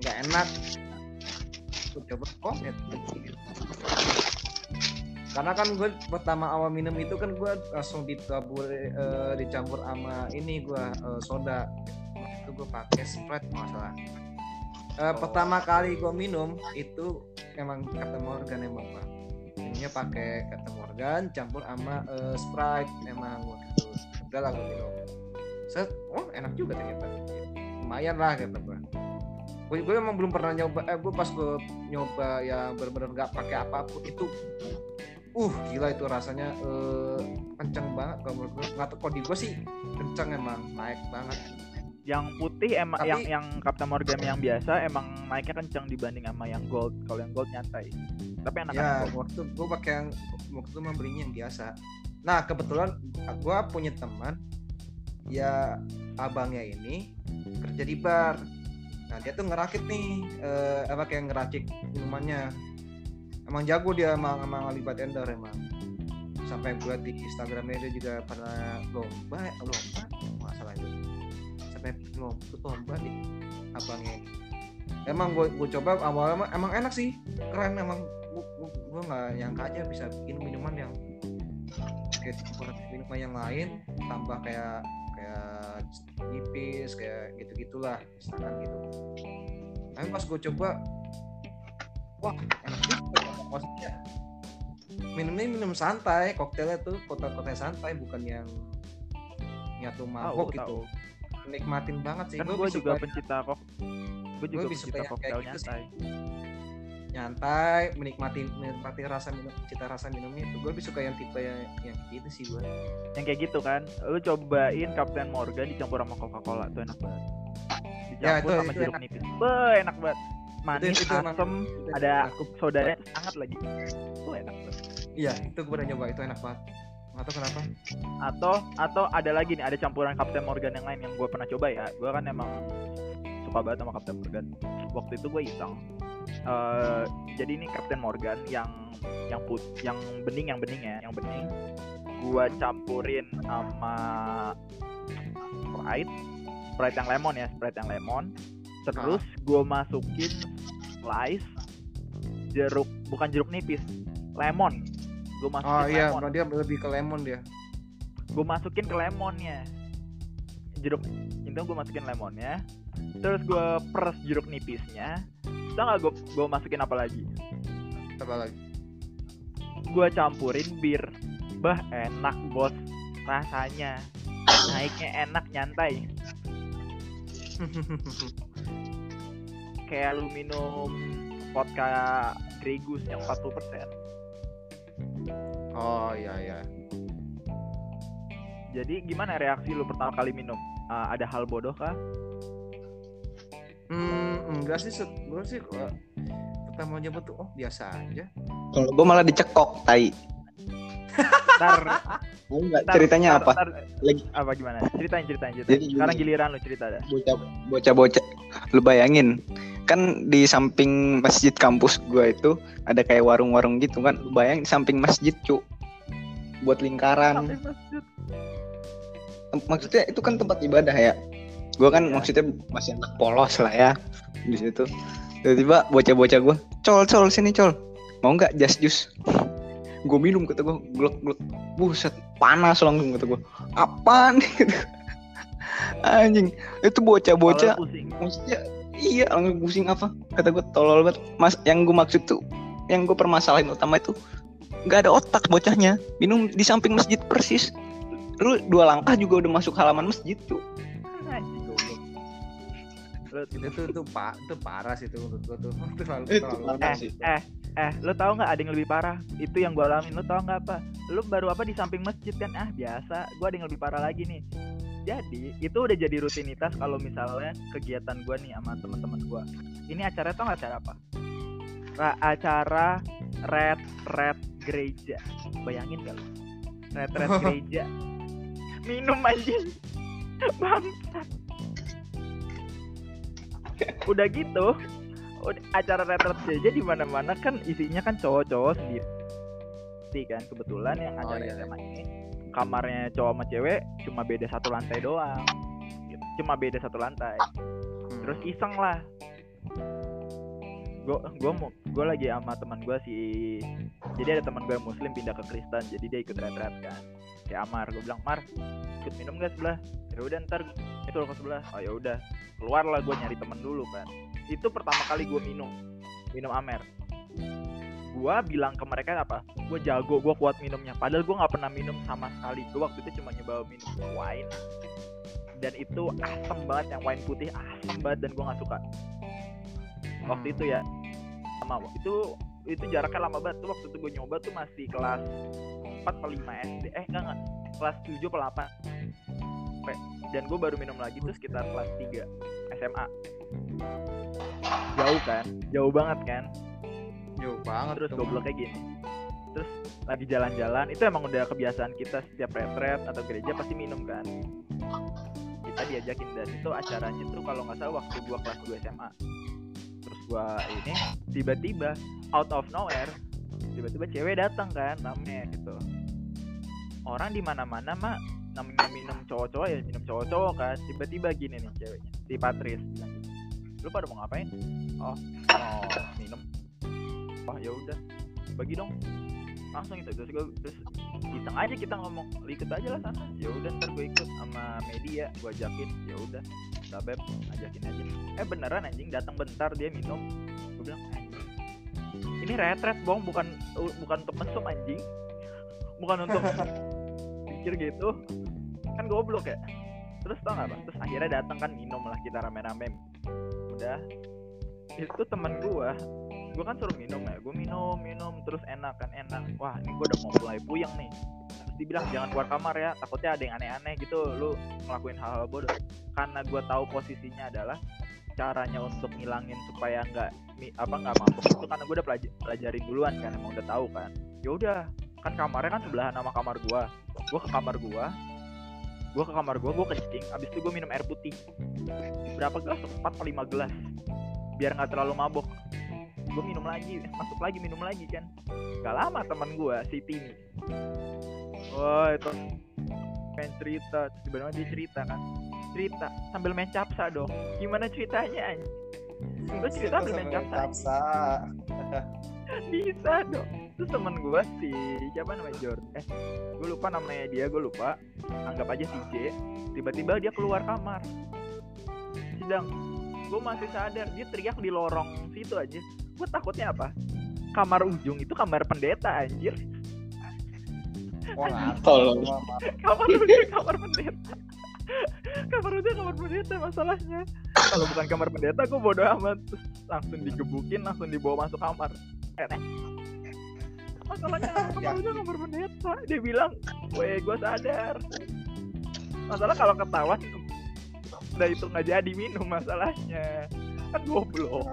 nggak enak. Gue coba oh ya, karena kan gue pertama awal minum itu kan gue langsung ditabur eh, dicampur sama ini gue eh, soda. Itu gue pakai sprite masalah Eh, pertama kali gue minum itu emang kata Morgan emang pak minumnya pakai kata Morgan campur sama eh, sprite. Emang waktu itu udah lah gue minum. Set oh enak juga ternyata. Lumayan lah kata gue gue gue emang belum pernah nyoba eh gue pas gue nyoba yang benar-benar nggak pakai apa pun itu uh gila itu rasanya eh, kenceng banget kalau menurut gue nggak tahu di gue sih kenceng emang naik banget. Yang putih emang Tapi- yang yang Captain Morgan yang biasa emang naiknya kencang dibanding sama yang gold. Kalau yang gold nyantai. Tapi enak ya waktu gue pakai yang waktu itu mah belinya yang biasa. Nah kebetulan gue punya teman ya abangnya ini kerja di bar. Nah dia tuh ngerakit nih eh, apa kayak ngeracik minumannya emang jago dia emang emang ahli bartender emang. Sampai gue di Instagramnya dia juga pernah lomba lomba nggak salah itu. Sampai lomba lomba di abangnya. Emang gue gue coba awalnya emang, emang enak sih keren emang. Gue nggak nyangka aja bisa bikin minuman yang kayak minuman yang lain tambah kayak kayak nipis kayak gitu gitulah misalkan gitu. Tapi pas gue coba wah enak juga maksudnya minumnya minum santai koktailnya tuh koktail-koktail santai bukan yang nyatu mabok gitu. nikmatin banget sih kan gue juga pencinta kok gue juga pencinta koktail gitu sih. nyantai nyantai menikmati menikmati rasa minum cita rasa minumnya itu gue lebih suka yang tipe yang yang gitu sih gue yang kayak gitu kan? Lu cobain Captain Morgan dicampur sama Coca Cola tuh enak banget. Ya, dicampur itu- sama itu jeruk enak. nipis. Be enak banget manis itu Itu ada enak. sodanya hangat lagi. Tuh enak banget iya itu gue udah nyoba itu enak banget. Tahu kenapa? Atau atau ada lagi nih ada campuran Captain Morgan yang lain yang gue pernah coba ya. Gue kan emang suka banget sama Captain Morgan. Waktu itu gue iseng. Eh, jadi ini Captain Morgan yang yang put yang bening yang bening ya yang bening. Gue campurin sama Sprite. Sprite yang lemon ya Sprite yang lemon terus gue masukin slice jeruk bukan jeruk nipis lemon. Gue masukin oh iya lemon. dia lebih ke lemon dia. Gue masukin ke lemonnya. Jeruk itu gue masukin lemonnya. Terus gue peres jeruk nipisnya. Tau gak gue gue masukin apa lagi? Apa lagi? Gue campurin bir. Bah enak bos. Rasanya. Naiknya enak nyantai kayak lu minum vodka Grey Goose yang 40% oh iya iya. Jadi gimana reaksi lu pertama kali minum? Ah, ada hal bodoh kah? Hmm enggak sih gue sih kalau pertama nyoba tuh oh biasa aja. Kalau gue malah dicekok, tai. Ntar Tahu nggak Ntar- ceritanya ntar- apa? ntar- Lagi- apa gimana? Ceritain, ceritain, ceritain. Jadi Sekarang gini. giliran lu cerita dah. Bocah bocah-bocah lu bayangin kan di samping masjid kampus gua itu ada kayak warung-warung gitu kan lu bayangin di samping masjid cu buat lingkaran maksudnya itu kan tempat ibadah ya gua kan Iya. maksudnya masih anak polos lah ya di situ tiba-tiba bocah-bocah gua col col sini col mau nggak jas jus gue minum kata gue glek glek buset panas langsung kata gue apaan gitu anjing itu bocah-bocah maksudnya iya langsung pusing apa kata gue tolol banget mas yang gue maksud tuh yang gue permasalahin utama itu nggak ada otak bocahnya minum di samping masjid persis lu dua langkah juga udah masuk halaman masjid tuh itu tuh pak itu parah sih itu menurut gue tuh terlalu terlalu eh, eh, eh, lu tahu nggak ada yang lebih parah? Itu yang gua alamin. Lu tahu nggak apa? Lu baru apa di samping masjid kan? Ah, biasa. Gua ada yang lebih parah lagi nih. Jadi, itu udah jadi rutinitas kalau misalnya kegiatan gua nih sama teman-teman gua. Ini acara tau nggak acara apa? Ra- acara red red gereja. Bayangin gak lu? Red red gereja. Minum aja. Bangsat. Udah gitu, acara red gereja di mana-mana kan isinya kan cowok-cowok sendiri. Sih kan kebetulan yang Oh, acara iya. SMA ini kamarnya cowok sama cewek cuma beda satu lantai doang. Gitu. Cuma beda satu lantai. Hmm. Terus iseng lah. gue gue mau gue lagi sama teman gue si jadi ada teman gue yang muslim pindah ke Kristen jadi dia ikut retret kan si Amar gue bilang Mar ikut minum gak sebelah ya udah ntar itu ke sebelah oh ya udah keluar lah gue nyari temen dulu kan itu pertama kali gue minum. Minum Amer. Gue bilang ke mereka apa? Gue jago gue kuat minumnya. Padahal gue nggak pernah minum sama sekali. Gue waktu itu cuma nyoba minum wine. Dan itu asam banget yang wine putih asam banget dan gue nggak suka. Waktu itu ya. Lama itu itu jaraknya lama banget. Tuh waktu itu gue nyoba tuh masih kelas 4 atau 5 SD eh enggak enggak kelas 7 atau 8 dan gue baru minum lagi tuh sekitar kelas 3 SMA jauh kan? Jauh banget kan? Jauh banget terus kayak gini. Terus lagi jalan-jalan itu emang udah kebiasaan kita setiap retret atau gereja pasti minum kan? Kita diajakin dan itu acaranya tuh kalau nggak salah waktu gua kelas 2 SMA terus gua ini tiba-tiba out of nowhere tiba-tiba cewek datang kan namanya gitu. Orang di mana-mana mah namanya minum cowok-cowok ya minum cowok-cowok kan. Tiba-tiba gini nih ceweknya si Patris. Bilang lu pada mau ngapain? Oh mau minum. Oh ya udah. Bagi dong. Langsung itu terus gue terus iseng aja kita ngomong. "Lu ikut aja lah sana ya udah ntar gue ikut sama media gue ajakin. Ya udah sabep ajakin aja. Eh beneran anjing datang bentar dia minum. Gue bilang anjing ini retret bong. Bukan uh, bukan untuk mesum anjing. Bukan untuk pikir gitu. Kan goblok ya. Terus tau gak bang terus akhirnya datang kan minum lah kita rame-rame. Udah. Itu teman gua. Gua kan suruh minum ya. Gua minum minum terus enak kan enak. Wah ini gua udah mau mulai puyeng nih. Terus dibilang jangan keluar kamar ya takutnya ada yang aneh-aneh gitu. Lu ngelakuin hal-hal bodoh. Karena gua tahu posisinya adalah caranya untuk ngilangin supaya nggak apa nggak mabuk itu karena gua udah pelaj- pelajarin duluan kan emang udah tahu kan. Ya udah kan kamarnya kan sebelahan sama kamar gua. Gua ke kamar gua. Gua ke kamar gua gua kencing abis itu gua minum air putih. Berapa gelas? Empat atau lima gelas. Biar nggak terlalu mabok. Gue minum lagi. Masuk lagi minum lagi kan gak lama teman gue si Tini wah itu main cerita. Tiba-tiba dia cerita kan. Cerita sambil main capsa dong. Gimana ceritanya anjing gue cerita sambil main capsa. Capsa. bisa dong. Terus temen gue si siapa namanya Jordan. Eh gue lupa namanya dia gue lupa. Anggap aja si J. Tiba-tiba dia keluar kamar. Sedang gue masih sadar dia teriak di lorong situ aja. Gue takutnya apa? Kamar ujung itu kamar pendeta anjir. Tolong. Kamar ujung kamar pendeta. Kamar ujung kamar pendeta masalahnya. Kalau bukan kamar pendeta gue bodo amat. Langsung digebukin langsung dibawa masuk kamar Masalahnya kamar ujung kamar pendeta dia bilang weh gue sadar. Masalah kalau ketahuan udah itu nggak jadi minum masalahnya. Kan goblok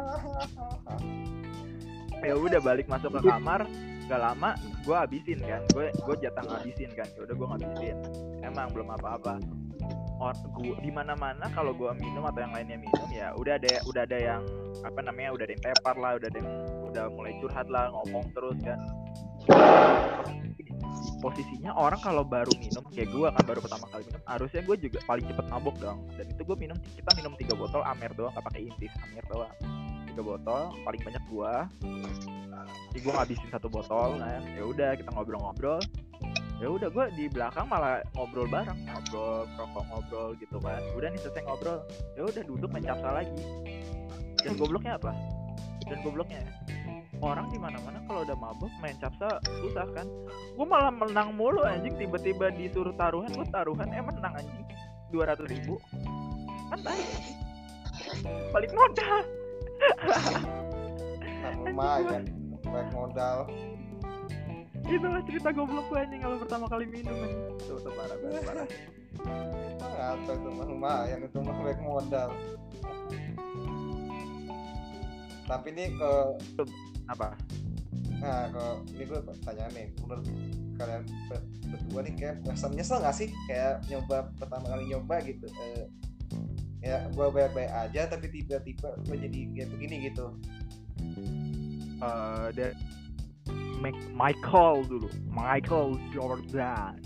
ya udah balik masuk ke kamar. Gak lama gue habisin kan. Gue gue jatah ngabisin kan. Ya udah gue ngabisin. Emang belum apa-apa or gua di mana mana kalau gue minum atau yang lainnya minum ya udah ada udah ada yang apa namanya udah ada yang tepar lah udah ada yang udah mulai curhat lah ngomong terus kan posisinya orang kalau baru minum kayak gue kan baru pertama kali minum harusnya gue juga paling cepet mabok dong. Dan itu gue minum kita minum tiga botol amer doang gak pakai intis amer doang. Tiga botol paling banyak gua. Jadi gue ngabisin satu botol kan ya udah kita ngobrol-ngobrol ya udah gue di belakang malah ngobrol bareng ngobrol rokok ngobrol gitu kan. Udah nih selesai ngobrol. Ya udah duduk main capsa lagi. Dan gobloknya apa? Dan gobloknya orang di mana mana kalau udah mabuk main capsa susah kan? Gue malah menang mulu anjing. Tiba-tiba disuruh taruhan gue taruhan eh menang anjing. dua ratus ribu. Kan tadi balik modal. Nah, lumayan. Baik modal. Itulah cerita goblok gue anjing kalau pertama kali minum anjing. Tuh tuh parah banget parah. Ah, itu mah lumayan itu mah baik modal. Tapi ini ke apa? Nah kalau ini gue tanya nih menurut kalian ber- berdua nih kayak merasa menyesal nggak sih? Kayak nyoba pertama kali nyoba gitu eh, ya gue baik-baik aja tapi tiba-tiba gue jadi kayak begini gitu. Eh dari Michael dulu. Michael Jordan.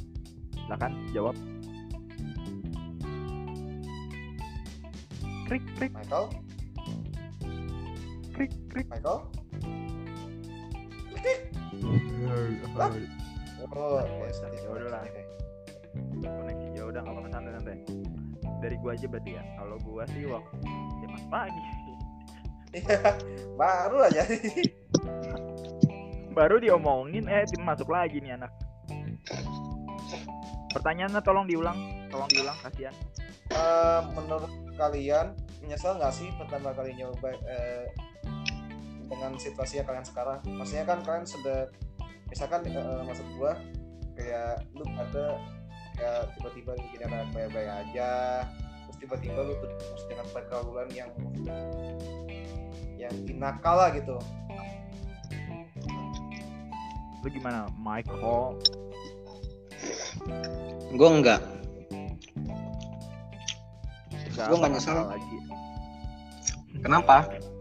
Silakan jawab. Krik krik. Michael? Krik krik. Michael? Lah. oh Ya, yes, ya udah lah. koneksi ya udah nggak apa-apa santai santai. Dari gua aja berarti ya? Kalau gua sih waktu ya pas pagi. Iya, baru lah jadi baru diomongin eh tim masuk lagi nih anak. Pertanyaannya tolong diulang tolong diulang kasihan. Eh, menurut kalian menyesal nggak sih pertama kali nyoba eh, dengan situasi yang kalian sekarang? Maksudnya kan kalian sudah misalkan eh, maksud gua kayak lu ada kayak tiba-tiba bikin anak baik-baik aja terus tiba-tiba lu terus dengan pergaulan yang yang nakal lah gitu lu gimana Michael Gue enggak. Gak Gua nggak nyesel. lagi Kenapa?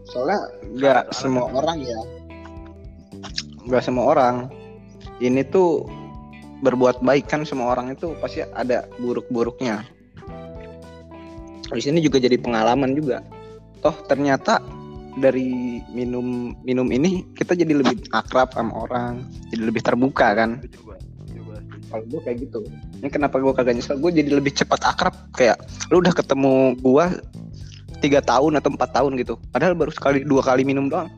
Soalnya nggak semua orang ya. Nggak semua orang. Ini tuh berbuat baik kan semua orang itu pasti ada buruk-buruknya. Di sini juga jadi pengalaman juga. Toh ternyata dari minum minum ini kita jadi lebih akrab sama orang, jadi lebih terbuka kan. Kalau gue kayak gitu. Ini kenapa gue kagak nyesel? Gue jadi lebih cepat akrab. Kayak lu udah ketemu gua tiga tahun atau empat tahun gitu. Padahal baru sekali dua kali minum doang.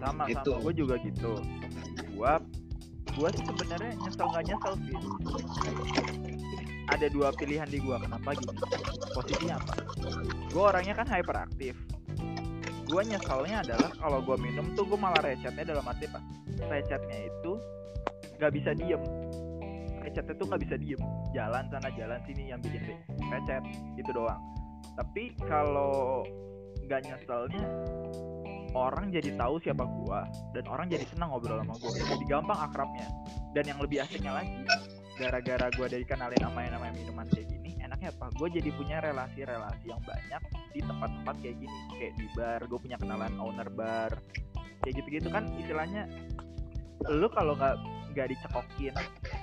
sama Gitu. sama gue juga gitu gue gue sih sebenarnya nyesel nggak nyesel sih ada dua pilihan di gue kenapa gini posisinya apa? Gue orangnya kan hyperaktif. Gue nyeselnya adalah kalau gue minum tuh gue malah recetnya dalam arti apa? Recetnya itu nggak bisa diem. Recetnya tuh nggak bisa diem. Jalan sana jalan sini yang bikin recet itu doang. Tapi kalau nggak nyeselnya orang jadi tahu siapa gua dan orang jadi senang ngobrol sama gua. Jadi gampang akrabnya. Dan yang lebih asiknya lagi gara-gara gua dari kenalin sama yang namanya minuman kayak gini enaknya apa? Gue jadi punya relasi-relasi yang banyak di tempat-tempat kayak gini. Kayak di bar gue punya kenalan owner bar kayak gitu-gitu kan istilahnya. Lu kalau nggak nggak dicekokin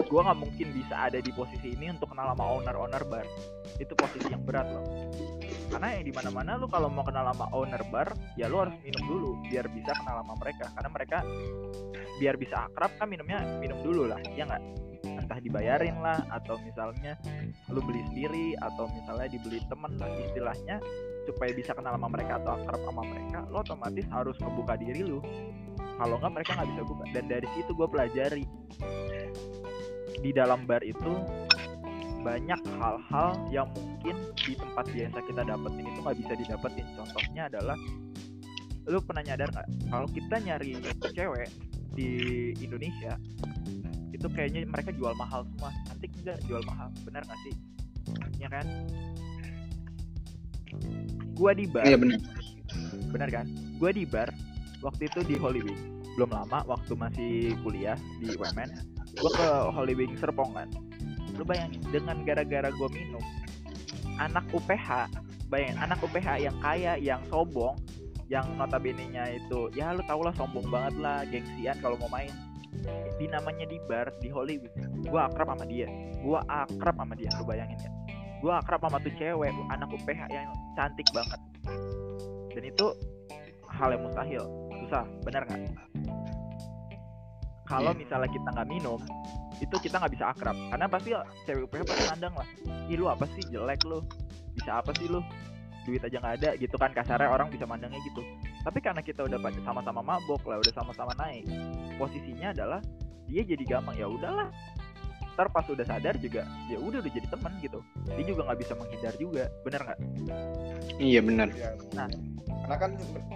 gue nggak mungkin bisa ada di posisi ini untuk kenal sama owner-owner bar. Itu posisi yang berat loh. Karena yang di mana mana lu kalau mau kenal sama owner bar ya lu harus minum dulu biar bisa kenal sama mereka. Karena mereka biar bisa akrab kan minumnya minum dulu lah ya nggak entah dibayarin lah atau misalnya lu beli sendiri atau misalnya dibeli temen lah. Istilahnya supaya bisa kenal sama mereka atau akrab sama mereka lo otomatis harus membuka diri lu. Kalau nggak mereka nggak bisa buka. Dan dari situ gue pelajari. Di dalam bar itu banyak hal-hal yang mungkin di tempat biasa kita dapetin itu nggak bisa didapetin. Contohnya adalah lu pernah nyadar nggak? Kalau kita nyari cewek di Indonesia itu kayaknya mereka jual mahal semua. Cantik enggak jual mahal benar nggak sih? Ya kan? Gua di bar. Iya benar. benar kan? Gua di bar waktu itu di Holy Wing belum lama waktu masih kuliah di UMN gua ke Holy Wing Serpong kan. Lu bayangin dengan gara-gara gua minum anak UPH bayangin anak UPH yang kaya yang sombong yang notabene-nya itu ya lu tau lah sombong banget lah gengsian kalau mau main di namanya di bar di Hollywood gua akrab sama dia. Gua akrab sama dia lu bayangin ya. Gua akrab sama tuh cewek anak UPH yang cantik banget. Dan itu hal yang mustahil. Susah benar nggak? Kalau Iya. misalnya kita nggak minum itu kita nggak bisa akrab. Karena pasti cewek UPH pasti mandang lah. Ih lu apa sih? Jelek lu. Bisa apa sih lu duit aja nggak ada gitu kan kasarnya orang bisa mandangnya gitu tapi karena kita udah pada sama-sama mabok lah udah sama-sama naik posisinya adalah dia jadi gampang ya udahlah ntar pas udah sadar juga ya udah udah jadi teman gitu dia juga nggak bisa menghindar juga bener nggak Iya benar. Ya. Nah. karena kan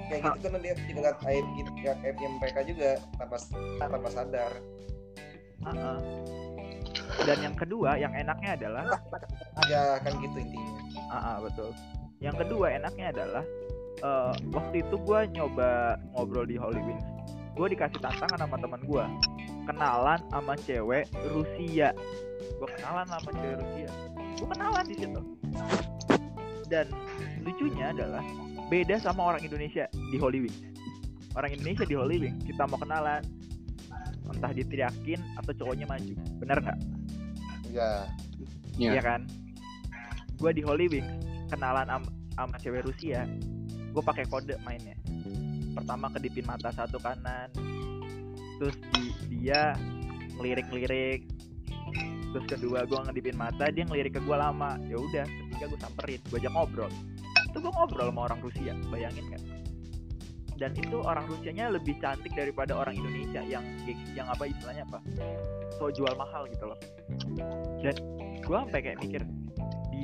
kayak gitu kan dia juga ngeliat aib gitu ya aibnya mereka juga tanpa tanpa sadar Heeh. dan yang kedua yang enaknya adalah ya kan gitu intinya Ah, ah, betul. Yang kedua enaknya adalah eh, waktu itu gue nyoba ngobrol di Holy Wings. Gue dikasih tantangan sama teman gue, kenalan sama cewek Rusia. Gue kenalan sama cewek Rusia. Gue kenalan di situ. Dan lucunya adalah beda sama orang Indonesia di Holy Wings. Orang Indonesia di Holy Wings kita mau kenalan, entah diteriakin atau cowoknya maju. Bener nggak? ya Iya. Iya kan? Gue di Holy Wings kenalan am sama cewek Rusia gue pakai kode mainnya. Pertama kedipin mata satu kanan terus di, dia ngelirik-lirik terus kedua gue ngedipin mata dia ngelirik ke gue lama. Ya udah ketiga gue samperin gue ajak ngobrol. Itu gue ngobrol sama orang Rusia bayangin kan? Dan itu orang Rusianya lebih cantik daripada orang Indonesia yang yang apa istilahnya apa? So jual mahal gitu loh. Dan gue sampai kayak mikir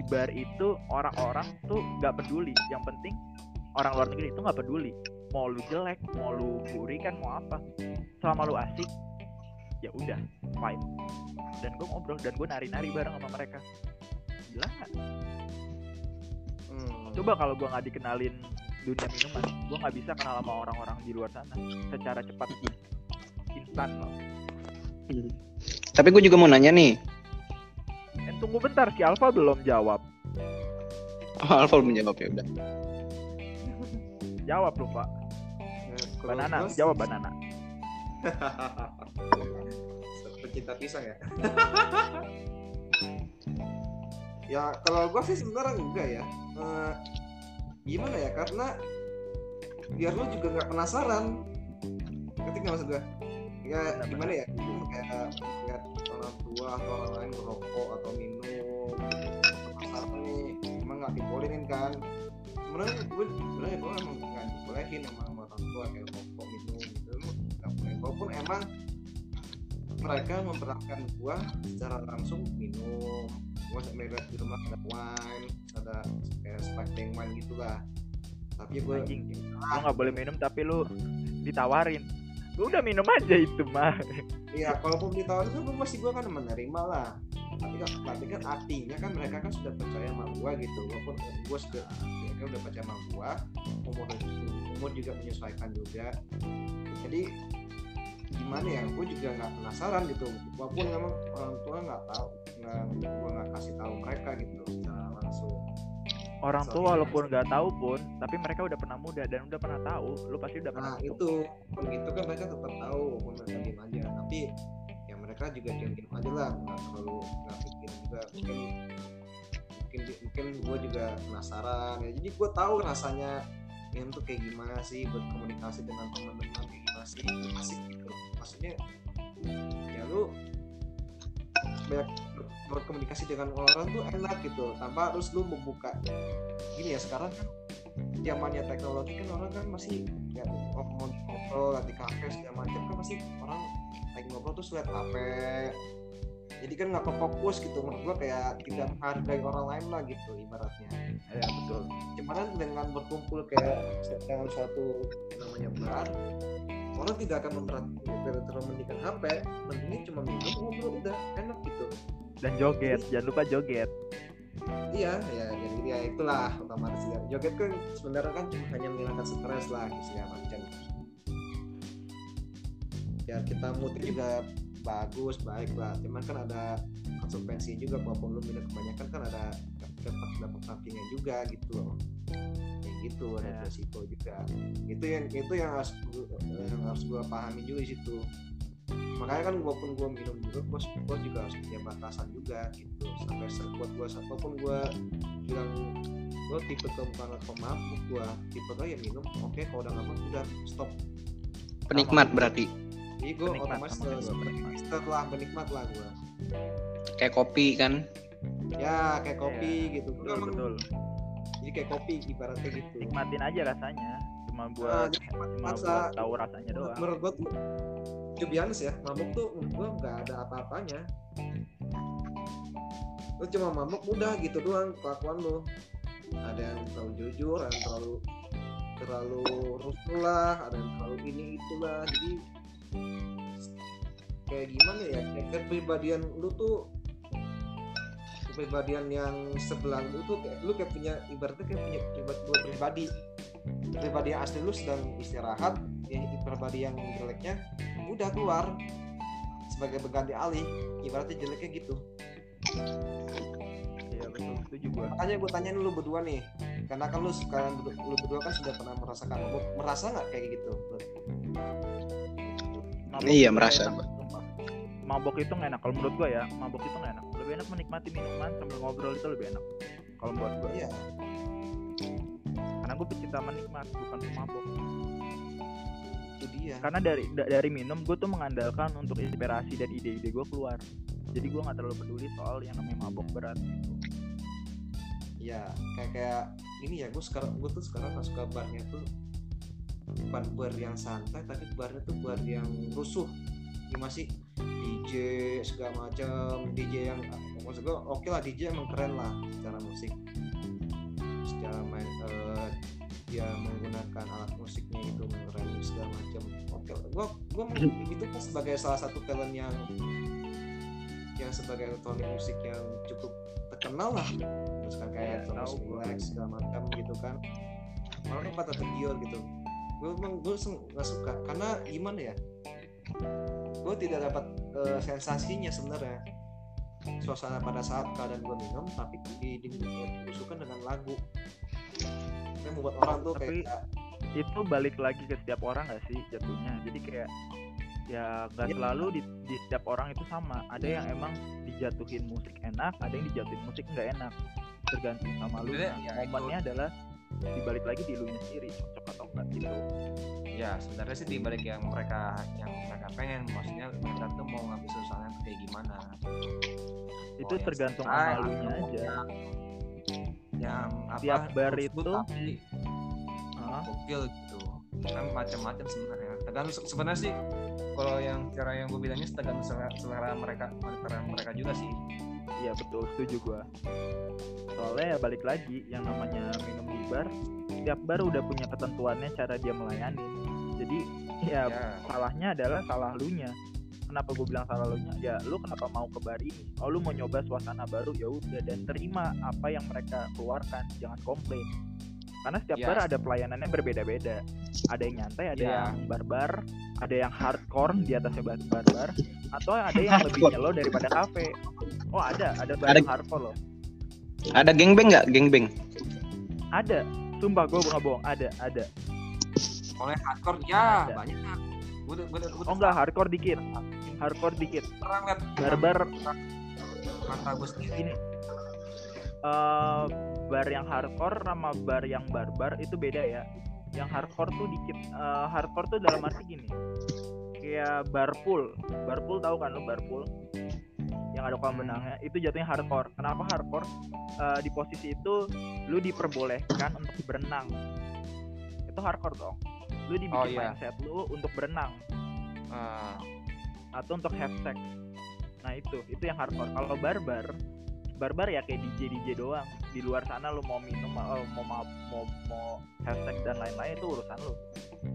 bar itu orang-orang tuh nggak peduli. Yang penting orang luar negeri itu nggak peduli. Mau lu jelek mau lu buri kan mau apa. Selama lu asik ya udah fine. Dan gue ngobrol dan gue nari-nari bareng sama mereka. Gila nggak? Hmm. coba kalau gue nggak dikenalin dunia minuman gue nggak bisa kenal sama orang-orang di luar sana secara cepat. Instan loh. Tapi gue juga mau nanya nih. Tunggu bentar si Alfa belum jawab. Oh, Alfa belum menjawab ya udah. jawab lu pak. Kalau banana jawab banana. Pecinta pisang ya. Ya kalau gua sih sebenarnya enggak ya. Eh, gimana ya karena biar lu juga nggak penasaran. Nggak maksud gua? Ya gimana ya? Kayak orang tua atau orang lain merokok atau minum penasaran nih emang nggak dibolehin kan? Sebenarnya gue sebenarnya gue emang nggak dibolehin emang orang tua kayak rokok minum gitu. Nggak boleh walaupun emang mereka memperlakukan gua secara langsung minum gua sampai di rumah ada wine ada kayak sparkling wine gitulah tapi gue anjing. Lu nggak boleh minum tapi lu ditawarin lu udah minum aja itu mah Iya, kalaupun ditawarin kan gue masih gue kan menerima lah. Tapi kan, tapi kan artinya kan mereka kan sudah percaya sama gue gitu. Walaupun gue sudah mereka udah percaya sama gue, umur umur juga menyesuaikan juga. Jadi gimana ya? Gue juga nggak penasaran gitu. Walaupun memang orang tua nggak tahu, nggak gue nggak kasih tahu mereka gitu secara langsung. Orang tua walaupun nggak tahu pun tapi mereka udah pernah muda dan udah pernah tahu lu pasti udah pernah Nah itu, pun gitu kan mereka tetap tahu, walaupun mereka diem aja. Tapi ya mereka juga diam-diam aja lah, nggak terlalu nggak pikir juga. Mungkin mungkin mungkin gue juga penasaran ya. Jadi gue tahu rasanya minum tuh kayak gimana sih berkomunikasi dengan teman-teman kayak gimana sih asik gitu. Maksudnya ya lu banyak berkomunikasi dengan orang tuh enak gitu. Tanpa harus lu membuka. Gini ya sekarang kan zamannya teknologi kan orang kan masih ya ngomong ngobrol di kafe segala macam kan pasti orang lagi ngobrol terus lihat HP jadi kan nggak fokus gitu. Menurut gua kayak tidak menghargai orang lain lah gitu ibaratnya. Ya betul. Cuman dengan berkumpul kayak dalam suatu namanya bar orang tidak akan memperhatikan terlalu HP pentingnya cuma minum ngobrol udah enak gitu dan joget jangan lupa joget. Iya ya jadi ya itulah otomatis ya joget kan sebenarnya kan cuma hanya menghilangkan stres lah segala macam. Ya kita moodnya juga bagus baik lah. Cuman kan ada konsekuensi juga walaupun lu minum kebanyakan kan ada dampak dampak sampingnya juga gitu loh. Kayak gitu ada Ya. resiko juga. Itu yang itu yang harus gua- yang harus gua pahami juga di situ makanya kan walaupun gua minum juga gua, gua juga harus punya batasan juga gitu. Sampai sekuat gua walaupun gua bilang gua tipe ke bukan pemabuk gua tipe gua ya minum oke kalau udah nggak mau udah stop. Penikmat berarti. jadi gua Penikmat, otomatis penikmat. setelah menikmat lah gua. Kayak kopi kan. ya kayak kopi gitu Iya, Gua betul emang- betul. Jadi kayak kopi ibaratnya gitu. Nikmatin aja rasanya cuma Nah, buat jadi cuma masa- buat tahu rasanya doang. menurut gua tuh to be honest ya mabuk tuh gua nggak ada apa-apanya. Lu cuma mabuk udah gitu doang kelakuan lu. Ada yang terlalu jujur ada yang terlalu terlalu rusuh lah ada yang terlalu ini itulah jadi kayak gimana ya kayak kepribadian lu tuh kepribadian yang sebelah lu tuh kayak lu kayak punya ibaratnya kayak punya pribadi, pribadi pribadi asli lu sedang istirahat ya pribadi yang jeleknya udah keluar sebagai berganti alih ibaratnya jeleknya gitu. Iya betul setuju gua. Makanya gue tanyain lu berdua nih karena kan lu sekarang lu berdua kan sudah pernah merasakan mabuk merasa nggak kayak gitu? Mabok Iya, itu merasa. enak, mabok itu nggak enak kalau menurut gua ya mabok itu nggak enak. Lu lebih enak menikmati minuman sambil ngobrol itu lebih enak kalau buat gue iya. Karena gue pecinta menikmat bukan pemabok dia karena dari da- dari minum gue tuh mengandalkan untuk inspirasi dan ide-ide gue keluar. Jadi gue nggak terlalu peduli soal yang namanya mabok berat gitu. ya kayak kayak ini ya gue sekarang gue tuh sekarang nggak suka barnya tuh bukan bar yang santai tapi barnya tuh bar yang rusuh. Gimana sih? DJ segala macam DJ yang maksud gue oke lah DJ emang keren lah secara musik. Secara dia menggunakan alat musiknya itu remix segala macam. Oke gue gue itu kan sebagai salah satu talent yang yang sebagai elektronik musik yang cukup terkenal lah. Terus kan kayak Iya, gua. Black segala macam gitu kan. Malah kan pada tergiur gitu. Gue emang gue nggak suka. Karena gimana ya? Gue tidak dapat eh, sensasinya sebenarnya. Suasana pada saat keadaan gue minum tapi di, di, dengan lagu yang membuat orang tuh Tapi- kayak itu balik lagi ke setiap orang gak sih jatuhnya? Jadi kayak ya nggak Iya. selalu di, di setiap orang itu sama. Ada yang emang dijatuhin musik enak ada yang dijatuhin musik nggak enak. Tergantung sama lu. Nah, ya, itu- momennya adalah dibalik lagi di lu sendiri cocok atau enggak gitu ya sebenarnya sih dibalik yang mereka yang mereka pengen. Maksudnya mereka tuh mau ngambil suasana tuh kayak gimana. Itu yang tergantung sama lu aja yang, yang apa Tiap bar itu- tapi gokil gitu. Kan macam-macam sebenarnya. Tergantung se- sebenarnya sih kalau yang cara yang gue bilangnya tergantung selera, selera mereka selera mereka juga sih. Iya betul. Setuju gua. Soalnya ya balik lagi yang namanya minum di bar tiap bar udah punya ketentuannya cara dia melayani. Jadi ya ya salahnya adalah salah lu nya kenapa gue bilang salah lu nya? Ya lu kenapa mau ke bar ini? Oh lu mau nyoba suasana baru ya udah dan terima apa yang mereka keluarkan jangan komplain. Karena setiap Ya. bar ada pelayanannya berbeda-beda. Ada yang nyantai ada Ya. yang barbar ada yang hardcore di atasnya bar barbar atau ada yang lebih nyelo daripada kafe. Oh ada ada bar Ada- yang hardcore loh. Ada gengbeng nggak? Gengbeng. ada. Sumpah gue nggak bohong. Ada ada. Oleh hardcore ya Ada. banyak. Gue udah gue udah gue oh enggak hardcore dikit hardcore dikit. Lihat barbar. Mata gue sendiri. Ini. Eh bar yang hardcore sama bar yang barbar itu beda ya. Yang hardcore tuh dikit eh, hardcore tuh dalam arti gini. Kayak barpool barpool tahu kan lu barpool yang ada kolam benangnya itu jatuhnya hardcore. Kenapa hardcore? Eh, di posisi itu lu diperbolehkan untuk berenang. Itu hardcore dong. Lu dibikin Oh, iya. mindset lu untuk berenang. Ah, atau untuk have sex. Nah itu, itu yang hardcore. Kalau barbar, barbar ya kayak DJ DJ doang. Di luar sana lu mau minum, mau mau mau mau, have sex dan lain-lain itu urusan lu.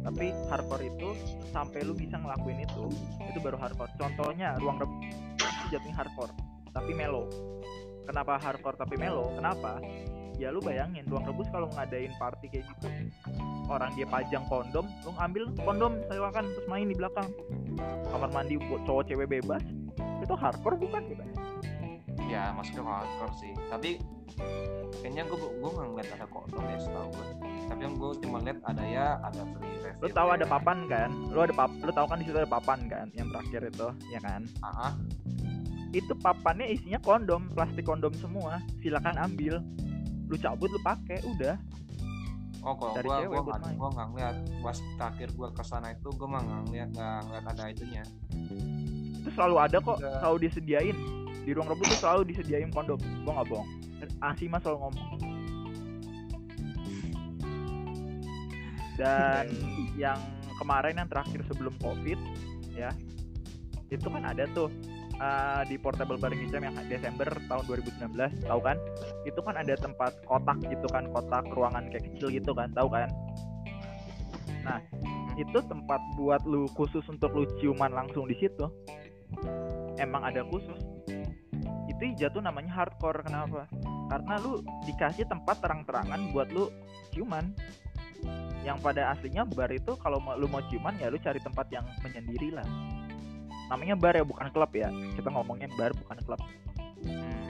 Tapi hardcore itu sampai lu bisa ngelakuin itu, itu baru hardcore. Contohnya ruang rebus jatuhnya hardcore, tapi melo. Kenapa hardcore tapi melo? Kenapa? Ya lu bayangin ruang rebus kalau ngadain party kayak gitu orang dia pajang kondom, lu ngambil kondom sewakan terus main di belakang. Kamar mandi buat cowok cewek bebas itu hardcore bukan gitu ya masuknya ke hardcore sih. Tapi kayaknya gue gue nggak ngeliat ada kondom ya setahu gue tapi yang gue cuma lihat ada ya ada free lu tahu ada ya. papan kan? Lu ada pap lu tahu kan di situ ada papan kan yang terakhir itu ya kan? Ah, ah. itu papannya isinya kondom plastik kondom semua. Silakan ambil lu cabut lu pakai udah. Oh kalau Dari gue cewek gue buat nggak ngeliat. Pas terakhir gue ke sana itu gue mah nggak ngeliat nggak ngeliat ada itunya. Itu selalu ada kok Udah. selalu disediain. Di ruang rebus tuh selalu disediain kondom. Gua nggak bohong. Asima selalu ngomong. Dan yang kemarin yang terakhir sebelum covid ya itu kan ada tuh uh, di portable bareng Icam yang Desember tahun 2019 tahu kan? Itu kan ada tempat kotak gitu kan kotak ruangan kayak kecil gitu kan tahu kan? Nah itu tempat buat lu khusus untuk lu ciuman langsung di situ emang ada khusus. Itu jatuh namanya hardcore kenapa? Karena lu dikasih tempat terang-terangan buat lu ciuman. Yang pada aslinya bar itu kalau lu mau ciuman ya lu cari tempat yang menyendiri lah namanya bar ya bukan klub ya. Kita ngomongnya bar bukan klub.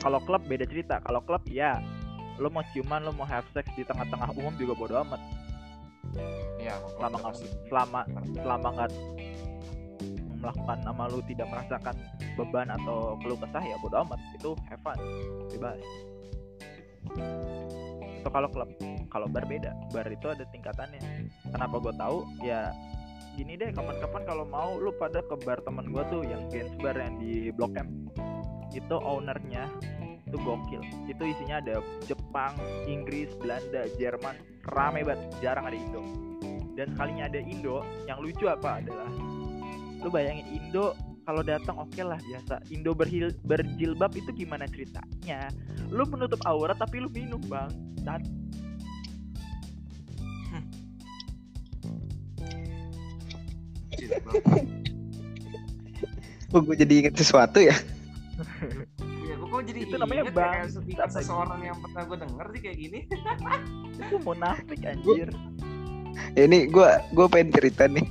Kalau klub beda cerita. Kalau klub ya lu mau ciuman lu mau have sex di tengah-tengah umum juga bodo amat. Iya, selama gua nggak selama selama nggak melakukan nama lu tidak merasakan beban atau keluh kesah ya bodo amat. Itu have fun bebas. Itu kalau klub. Kalau bar beda. Bar itu ada tingkatannya. Kenapa gue tahu? Ya gini deh kapan-kapan kalau mau lu pada ke bar temen gue tuh yang Gens Bar yang di Blok M. Itu ownernya itu gokil. Itu isinya ada Jepang Inggris Belanda Jerman rame banget jarang ada Indo. Dan sekalinya ada Indo yang lucu apa adalah lu bayangin Indo kalau datang oke lah biasa. Indo berhil berjilbab itu gimana ceritanya? Lu menutup aurat tapi lu minum bang. Dan Oh, gue jadi inget sesuatu ya. Iya, gue kok jadi Itu namanya inget ya, kayak seseorang yang pernah gue denger sih kayak gini. itu munafik anjir Ya, ini gue gue pengen cerita nih.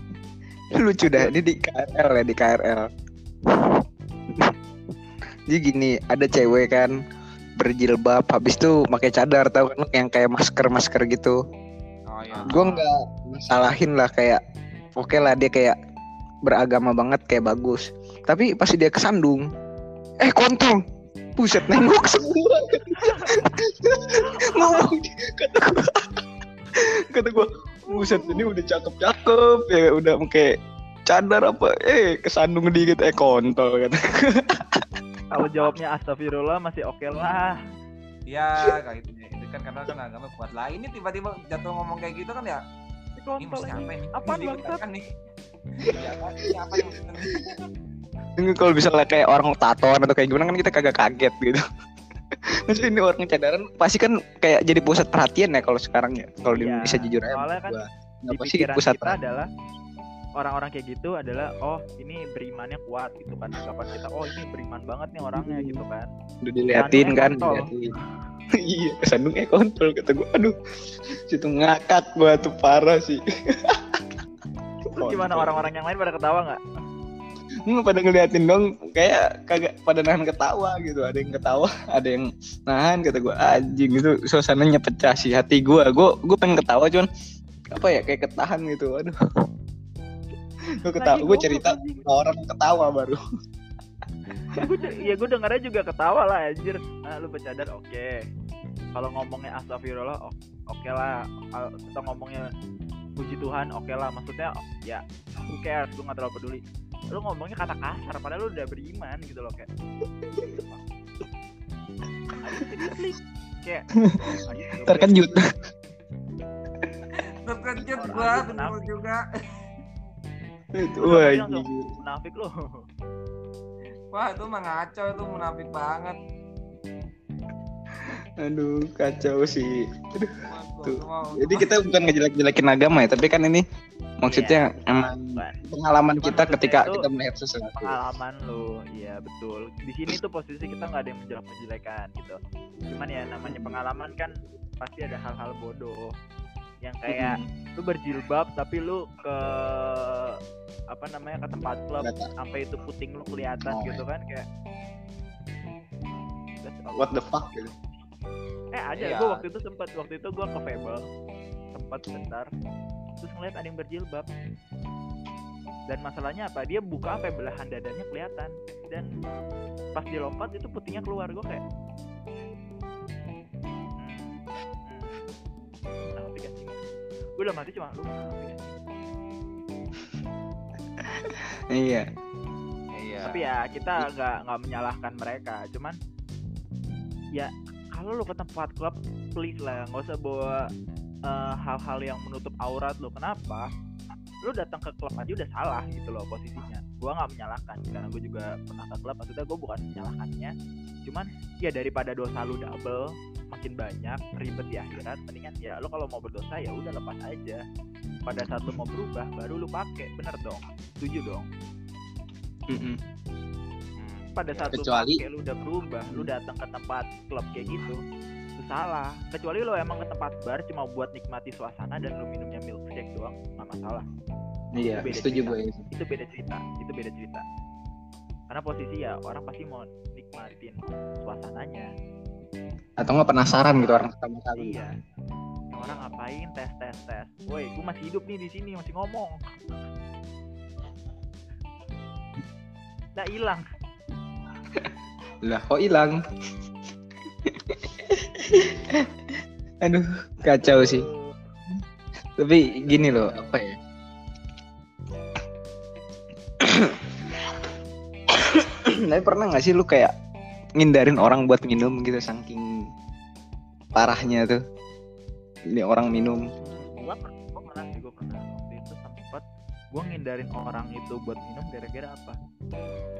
Lucu dah ini di KRL ya di KRL. Jadi gini, ada cewek kan berjilbab habis itu pakai cadar tahu kan yang kayak masker-masker gitu. Oh iya. Gue nggak masalahin lah kayak oke lah dia kayak beragama banget kayak bagus. Tapi pasti dia kesandung. Eh kontol. Buset nengok semua. Ngomong kata gue. Kata gue, buset ini udah cakep-cakep ya udah pakai cadar apa eh kesandung dikit eh kontol kata kalau jawabnya astagfirullah masih oke lah Iya, kayak gitu. Itu kan karena kan agama kuat lah. Ini tiba-tiba jatuh ngomong kayak gitu kan ya. Kontol mesti ini. apa bangsat? nih. Iya, apa? Ini apa yang kalau misalnya kayak orang tatoan atau kayak gimana kan kita kagak kaget gitu Maksudnya ini orang cadaran pasti kan kayak jadi pusat perhatian ya kalau sekarang ya kalau di Iya, Indonesia jujur aja soalnya kan gua. di pikiran pusat kita perhatian adalah orang-orang kayak gitu adalah oh ini berimannya kuat gitu kan. Anggapan kita oh ini beriman banget nih orangnya Hmm. gitu kan. Udah diliatin kan diliatin. iya kesandung eh kontol kata gue aduh situ ngakak gua tuh parah sih. Terus gimana orang-orang yang lain pada ketawa nggak? Nggak pada ngeliatin dong kayak kagak pada nahan ketawa gitu. Ada yang ketawa ada yang nahan kata gue anjing itu suasananya pecah sih hati gue gue gue pengen ketawa cuman apa ya kayak ketahan gitu. Aduh gue ketawa gue cerita orang ketawa baru. Ya gue ya gue dengarnya juga ketawa lah anjir. Nah lu bercadar oke. Kalau ngomongnya astagfirullah oke lah. Al- atau ngomongnya puji Tuhan oke lah. Maksudnya ya who cares? Lu nggak terlalu peduli. Lu ngomongnya kata kasar padahal lu udah beriman gitu loh kayak. Kayak terkejut. Terkejut gua, bener juga. Itu Lu wah munafik lu. Wah, itu mah ngaco itu munafik banget. aduh kacau sih. Waduh, Tuh. jadi kita bukan ngejelek-jelekin agama ya tapi kan ini maksudnya emang Bukan. pengalaman Cuman kita ketika itu kita melihat sesuatu. pengalaman lu iya betul. Di sini tuh posisi kita nggak ada yang menjelek menjelekan gitu. Cuman ya namanya pengalaman kan pasti ada hal-hal bodoh. Yang kayak lu berjilbab tapi lu ke apa namanya ke tempat klub sampai itu puting lu kelihatan Oh, gitu kan kayak what the fuck gitu eh ada Iya. gua waktu itu sempat waktu itu gua ke Fable sempat sebentar terus ngeliat ada yang berjilbab dan masalahnya apa dia buka sampai belahan dadanya kelihatan dan pas dilompat itu putingnya keluar gua kayak hmm, hmm, gua udah mati cuma lu. Iya. Iya. tapi ya kita nggak nggak menyalahkan mereka. Cuman ya kalau lu ke tempat klub please lah nggak usah bawa eh, hal-hal yang menutup aurat lu. Kenapa? Lu datang ke klub aja udah salah gitu loh posisinya. Gua nggak menyalahkan karena gue juga pernah ke klub. Maksudnya gue bukan menyalahkannya. Cuman ya daripada dosa lu double makin banyak ribet di akhirat mendingan ya lu kalau mau berdosa ya udah lepas aja pada saat lu mau berubah baru lu pakai bener dong. Setuju dong. Mm-mm. Hmm. pada saat Kecuali- lu pakai lu udah berubah lu datang ke tempat klub kayak gitu itu salah. Kecuali lu emang ke tempat bar cuma buat nikmati suasana dan lu minumnya milkshake doang nggak masalah. Iya Itu beda setuju cerita. gue itu beda cerita itu beda cerita. Karena posisi ya orang pasti mau nikmatin suasananya. Atau nggak penasaran gitu orang pertama kali. Iya orang ngapain tes tes tes. Woi gue masih hidup nih di sini masih ngomong. Nah hilang. Lah kok hilang? Aduh kacau sih. Tapi gini loh apa ya? Tapi pernah nggak sih lu kayak ngindarin orang buat minum gitu saking parahnya tuh ini orang minum. Gua per- gua pernah sih gua pernah waktu itu sempat gua ngindarin orang itu buat minum gara-gara apa?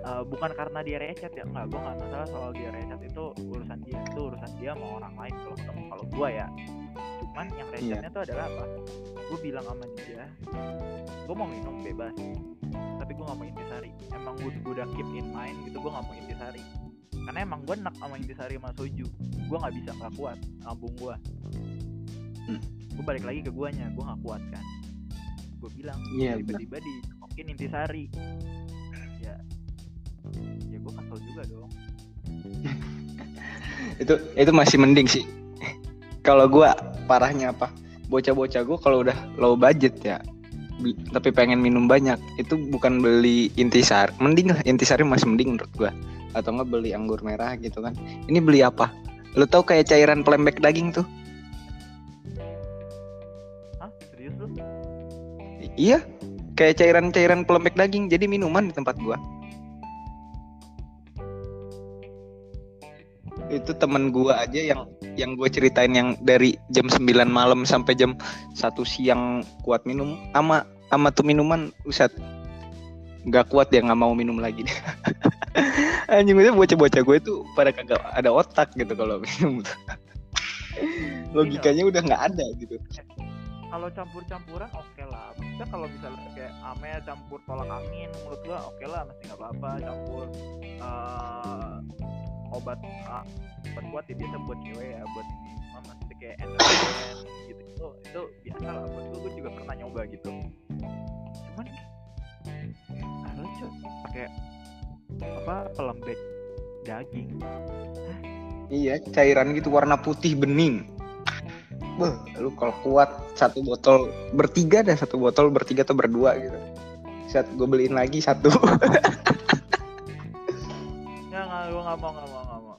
Eh, bukan karena dia recet ya enggak gua nggak masalah soal dia recet itu urusan dia itu urusan dia sama orang lain kalau ketemu kalau gua ya. Cuman yang recetnya tuh adalah apa? Gua bilang sama dia gua mau minum bebas tapi gua nggak mau intisari. Emang gua, gua udah keep in mind gitu gua nggak mau intisari. Karena emang gua enak sama intisari sama soju. Gua nggak bisa nggak kuat lambung gua Hmm. gue balik lagi ke guanya gue nggak kuat kan. Gue bilang Iya, tiba-tiba di mungkin intisari ya. Ya gue kesel juga dong. Itu itu masih mending sih. Kalau gua parahnya apa? Bocah-bocah gua kalau udah low budget ya tapi pengen minum banyak itu bukan beli intisar mending lah intisari masih mending menurut gua. Atau nggak beli anggur merah gitu kan. Ini beli apa? Lu tau kayak cairan pelembek daging tuh iya kayak cairan-cairan pelembek daging jadi minuman di tempat gua. Itu temen gua aja yang yang gue ceritain yang dari jam 9 malam sampai jam satu siang kuat minum ama ama tuh minuman usat nggak kuat dia nggak mau minum lagi. Anjing itu bocah-bocah gue tuh pada kagak ada otak gitu kalau minum. Logikanya udah nggak ada gitu kalau campur-campuran oke lah. Maksudnya kalau misalnya kayak ame campur tolak angin menurut gua oke lah masih nggak apa-apa. Campur eh, obat ah, obat kuat ya biasa buat cewek ya buat Cuma maksudnya kayak endogen gitu itu itu biasa lah. Buat gua, juga pernah nyoba gitu. Cuman ah lucu. Pakai apa pelembek daging. Iya cairan gitu warna putih bening Beuh, lu kalau kuat satu botol bertiga dah satu botol bertiga atau berdua gitu. Saat gue beliin lagi satu. Ya nggak gua nggak mau nggak mau nggak mau.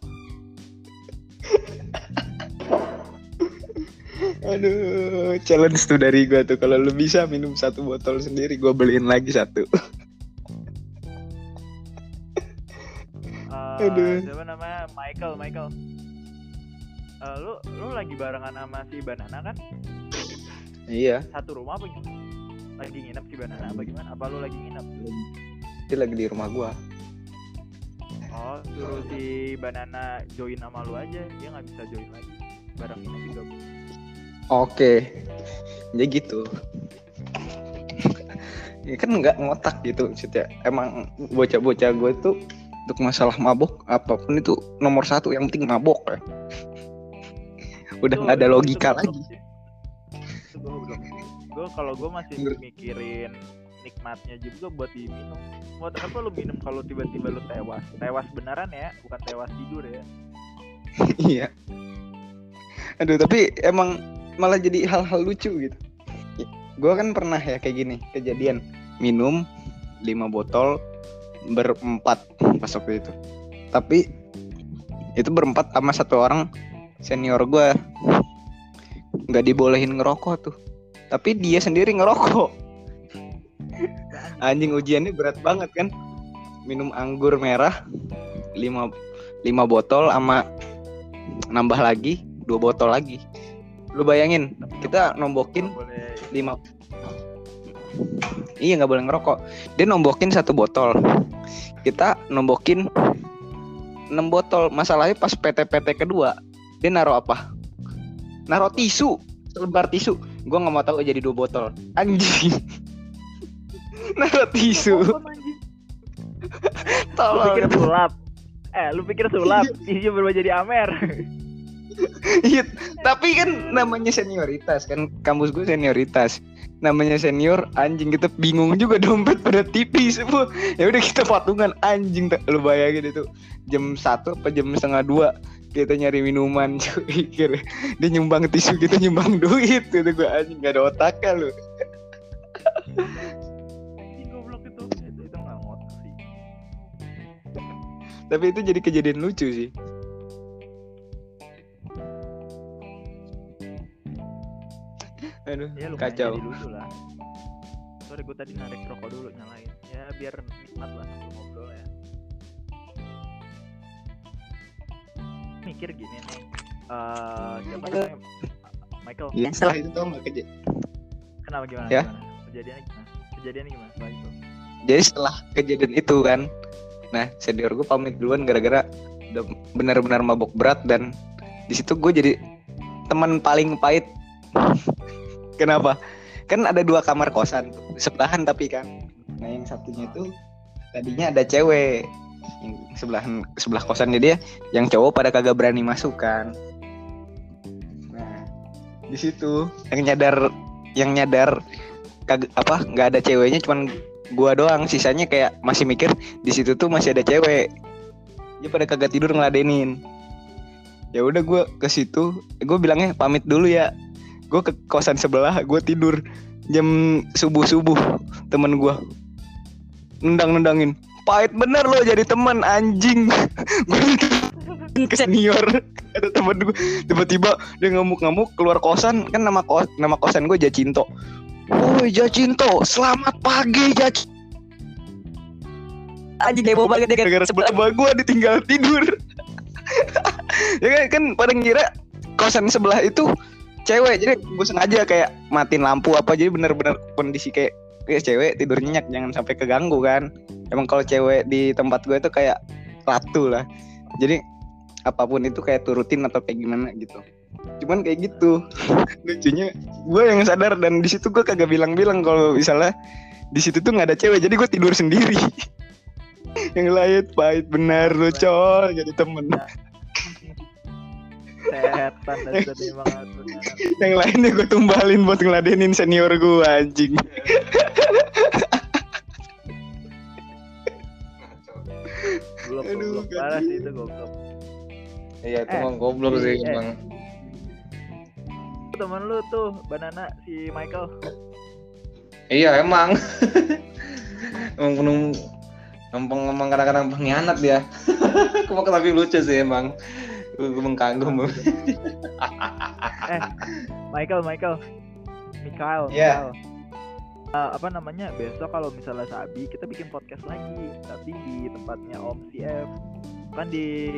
Aduh, challenge tuh dari gua tuh. Kalau lu bisa minum satu botol sendiri, gua beliin lagi satu. Eh, Aduh. siapa namanya? Michael Michael Eh, lu lu lagi barengan sama si Banana kan? Iya, satu rumah apa gimana? Lagi nginep si Banana apa gimana? Apa lu lagi nginep? Dia lagi di rumah gua. oh suruh si Banana join sama lu aja. Dia nggak bisa join lagi. Bareng ini juga. Oke, jadi gitu. ya kan nggak ngotak gitu maksudnya. Emang bocah-bocah gue tuh untuk masalah mabok apa pun itu nomor satu yang penting mabok ya. Udah nggak ada logika lagi. gue kalau gue masih mikirin nikmatnya juga buat diminum buat apa lu minum kalau tiba-tiba lu tewas tewas beneran ya bukan tewas tidur ya Iya. Aduh, tapi emang malah jadi hal-hal lucu gitu. Gue kan pernah ya kayak gini kejadian minum 5 botol berempat pas waktu itu. Tapi itu berempat sama satu orang senior gue nggak dibolehin ngerokok tuh. Tapi dia sendiri ngerokok. Anjing ujiannya berat banget kan. Minum anggur merah 5 5 botol sama nambah lagi dua botol lagi lu bayangin kita nombokin lima iya nggak boleh ngerokok dia nombokin satu botol kita nombokin 6 botol masalahnya pas PT-PT kedua dia naruh apa? Naruh tisu. Selebar tisu. Gua nggak mau tahu jadi dua botol. Anjing. Naruh tisu. Anjing? lu tolong pikir sulap? Eh lu pikir sulap? Isi berubah jadi amer. Iya, tapi kan namanya senioritas kan? Kampus gue senioritas. Namanya senior anjing kita bingung juga dompet pada tipis. Semua. Ya udah kita patungan anjing tak lu bayangin itu jam satu apa jam setengah dua kita nyari minuman cuy kira dia nyumbang tisu kita nyumbang duit gitu gue anjing gak ada otaknya lu? Nggak ngotak sih. Tapi itu jadi kejadian lucu sih. Aduh ya kacau. lucu lah. Sorry gue tadi narik rokok dulu nyalain. Ya biar nikmat lah. ngobrol mikir gini nih. Eh siapa namanya? Michael. Ya setelah itu tau nggak keja- kenapa gimana Ya. gimana? Kejadiannya gimana? Kejadiannya gimana? Setelah itu jadi setelah kejadian itu kan nah senior gue pamit duluan gara-gara udah benar-benar mabok berat dan di situ gue jadi teman paling pahit. Kenapa? Kan ada dua kamar kosan sebelahan tapi kan. Nah yang satunya itu tadinya ada cewek yang sebelahan sebelah kosannya dia yang cowok pada kagak berani masuk kan. Nah di situ yang nyadar yang nyadar kagak apa nggak ada ceweknya cuman gua doang. Sisanya kayak masih mikir di situ tuh masih ada cewek. Dia pada kagak tidur ngeladenin. Ya udah gua ke situ gue bilangnya pamit dulu ya. Gue ke kosan sebelah gue tidur jam subuh subuh temen gua. Nendang nendangin pahit. Bener lo jadi teman anjing. Ke senior. Ada temen gue tiba-tiba dia ngamuk-ngamuk keluar kosan. Kan nama kos nama kosan gue Jacinto. Woi Jacinto, selamat pagi Jacinto. Anjing heboh banget dia gara-gara sebelah sebelah gue ditinggal tidur. ya kan, kan pada ngira kosan sebelah itu cewek. Jadi gue sengaja kayak matiin lampu apa. Jadi bener-bener kondisi kayak kayak cewek tidur nyenyak jangan sampai keganggu kan emang kalau cewek di tempat gue itu kayak ratu lah. Jadi apa pun itu kayak turutin atau kayak gimana gitu. Cuman kayak gitu. Lucunya gue yang sadar dan di situ gue kagak bilang-bilang kalau misalnya di situ tuh nggak ada cewek jadi gue tidur sendiri. Yang lain pahit benar lo col jadi temen. Setan banget beneran. yang lainnya gue tumbalin buat ngeladenin senior gue anjing goblok Aduh, goblok parah sih itu goblok Iya, itu Eh, emang goblok sih eh. emang. temen lu tuh banana si Michael Iya, emang. emang penuh emang emang kadang-kadang pengkhianat dia. Cuma tapi lucu sih emang. Gue mengkagum. Michael Michael Michael Iya. Michael. Eh, apa namanya besok kalau misalnya Sabi kita bikin podcast lagi. Tapi di tempatnya Om CF kan di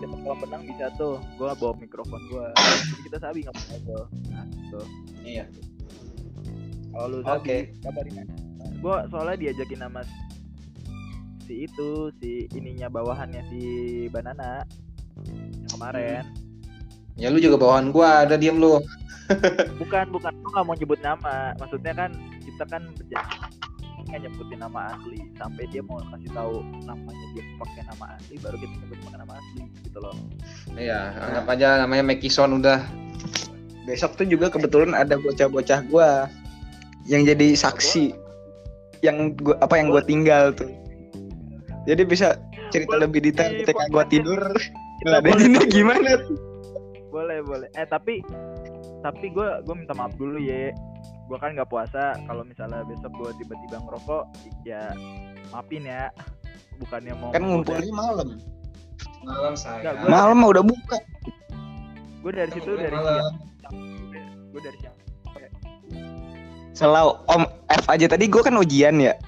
depan kolam benang bisa tuh. Gua bawa mikrofon gua. Jadi kita Sabi nggak ngobrol. Nah gitu. Iya. kalau lu Oke. Sabi kabarin aja. Gua soalnya diajakin sama si itu si ininya bawahannya si Banana yang kemarin. Ya lu juga bawahan gua, ada diem lu. Bukan bukan. Gua nggak mau nyebut nama. Maksudnya kan kita kan nggak nyebutin nama asli. Sampai dia mau kasih tahu namanya dia pakai nama asli baru kita nyebut pakai nama asli gitu loh. Iya, anggap aja namanya Mekison udah. besok tuh juga kebetulan ada bocah-bocah gua yang jadi saksi. Yang gua apa yang gua tinggal tuh. Jadi bisa cerita Boleh lebih detail ketika gua tidur. Kita boleh- gimana? Boleh boleh. Eh tapi tapi gue gue minta maaf dulu ya gue kan nggak puasa. Kalau misalnya besok gue tiba-tiba ngerokok ya maafin ya. Bukannya mau kan ngumpulnya malam. Malam Nggak, saya. gua- malam mah udah buka. Gue dari situ dari siang. Gue dari siang. Selalu om F aja tadi gua kan ujian ya.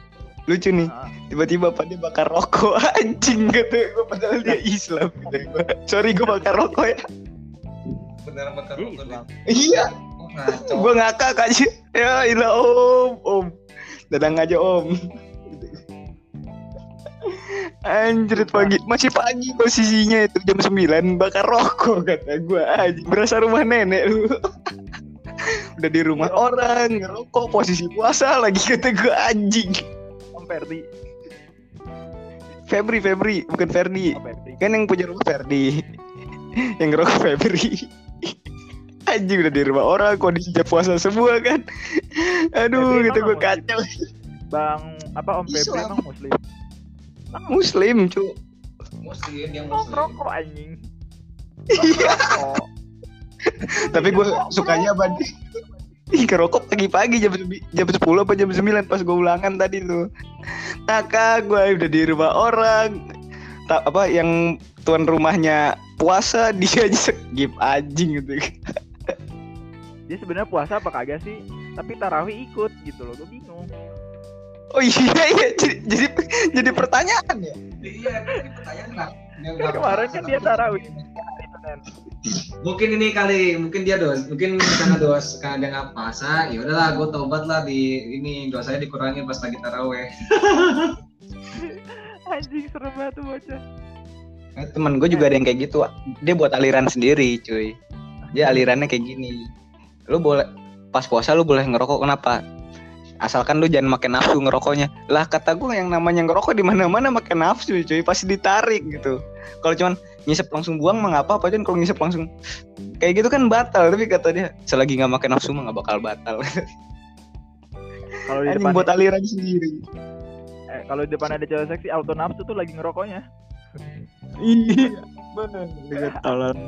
Lucu nih. Ah, tiba-tiba pada bakar rokok. Anjing gitu gue padahal dia Islam gitu gua. sorry gue bakar rokok ya Beneran iya. Oh, ngaco. gue ngakak aja ya ilah om om. Dadang aja om. Anjrit pagi. Masih pagi posisinya itu jam 9 bakar rokok kata gue anjing berasa rumah nenek lu. Udah di rumah orang ngerokok posisi puasa lagi kata gue anjing. Om Ferdi. Febri Febri bukan Ferdi. Om Ferdi. Kan yang punya rumah Ferdi. Yang ngerokok Febri anjing udah di rumah orang kondisi jam puasa semua kan aduh gitu gue kacau bang apa Om Febri Islam. emang muslim muslim cu Muslim yang oh muslim. rokok anjing Iya. Tapi gue sukanya apa nih Ih, ngerokok pagi-pagi jam jam 10 apa jam 9 pas gue ulangan tadi tuh. Kakak gue udah di rumah orang. ta- apa yang tuan rumahnya puasa dia aja skip anjing gitu. Dia sebenarnya puasa apa kagak sih? Tapi tarawih ikut gitu loh. Gue bingung. Oh iya iya jadi jadi, jadi pertanyaan ya. Iya, pertanyaan lah. Kan kemarin kan dia tarawih. Mungkin ini kali, mungkin dia dos, mungkin karena dos karena dia nggak puasa, ya udahlah, gue tobat lah di ini dosanya dikurangi pas lagi taraweh. Anjing serem banget tuh bocah. Eh, Temen gue juga ada yang kayak gitu. Dia buat aliran sendiri, cuy. Dia alirannya kayak gini. Lu boleh pas puasa lu boleh ngerokok kenapa? Asalkan lu jangan makan nafsu ngerokoknya. Lah kata gue yang namanya ngerokok di mana-mana makan nafsu, cuy. Pasti ditarik gitu. Kalau cuman ngisep langsung buang mah nggak apa-apa kan kalau ngisep langsung kayak gitu kan batal tapi kata dia selagi nggak makan nafsu mah nggak bakal batal Kalau di depan buat aliran sendiri eh, kalau di depan ada cewek seksi auto nafsu tuh lagi ngerokoknya. Iya benar tolong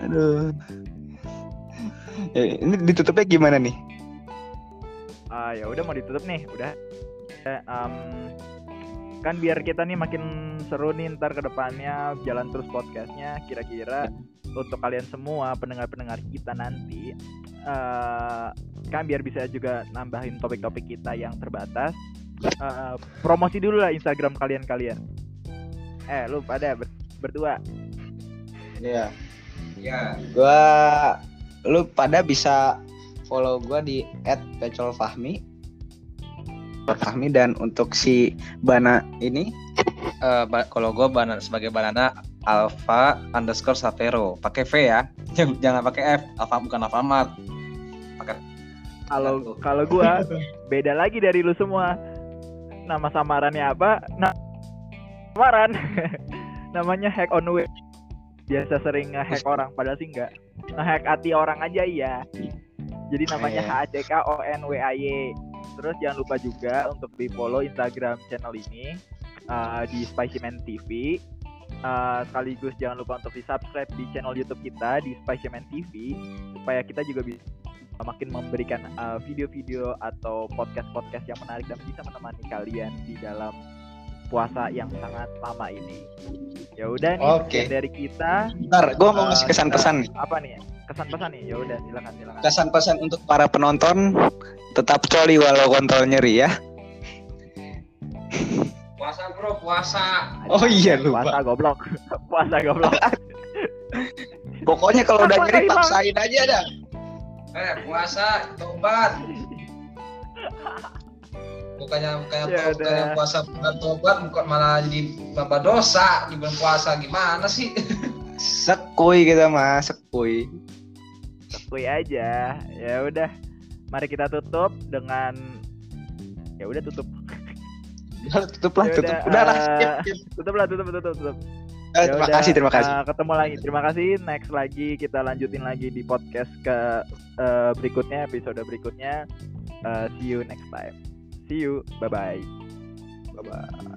aduh Ya, ini ditutupnya gimana nih Ah ya udah mau ditutup nih, udah. Eh, em, kan biar kita nih makin seru nih ntar ke depannya jalan terus podcastnya. Kira-kira untuk kalian semua pendengar-pendengar kita nanti, eh kan biar bisa juga nambahin topik-topik kita yang terbatas. Eh, promosi dulu lah Instagram kalian-kalian. Eh lu pada ber- berdua. Iya. Ya, gua lu pada bisa follow gua di @pecolfahmi. Fahmi dan untuk si Bana ini Eh, ba- kalau gue banana sebagai banana alpha underscore savero pakai V ya. Jangan, jangan pakai F. Alpha bukan alfamart Kalau kalau gua beda lagi dari lu semua. Nama samarannya apa? Nah, samaran. Namanya hack on way. Biasa sering nge-hack orang padahal sih enggak. Nge-hack hati orang aja iya. Jadi namanya Iya. H A C K O N W A Y. Terus jangan lupa juga untuk di follow Instagram channel ini uh, di Spicyman TV. Uh, sekaligus jangan lupa untuk di subscribe di channel YouTube kita di Spicyman TV supaya kita juga bisa makin memberikan uh, video-video atau podcast-podcast yang menarik dan bisa menemani kalian di dalam puasa yang sangat lama ini. Ya udah nih sekian dari kita. Ntar gua mau Uh, ngasih kesan kita- pesan nih Apa nih? Kesan-pesan nih. Ya udah silakan silakan. kesan pesan untuk para penonton tetap coli walau kontol nyeri ya puasa bro puasa Oh iya, lupa. Puasa goblok. puasa goblok. pokoknya kalau udah nyeri paksain aja dah eh puasa tobat bukannya bukannya, Ya bukannya udah. puasa bukan tobat bukan malah jadi bapak dosa di bulan puasa gimana sih sekuy kita mah sekuy Kuy aja. Ya udah. Mari kita tutup dengan ya udah tutup. Tutup lah Ya tutup udah, lah eh. Tutup lah, tutup, tutup, tutup. Eh, Ya terima udah, kasih terima kasih eh, ketemu lagi. Terima kasih. Next lagi kita lanjutin lagi di podcast ke eh, berikutnya, episode berikutnya. Eh, see you next time. See you. Bye bye. bye bye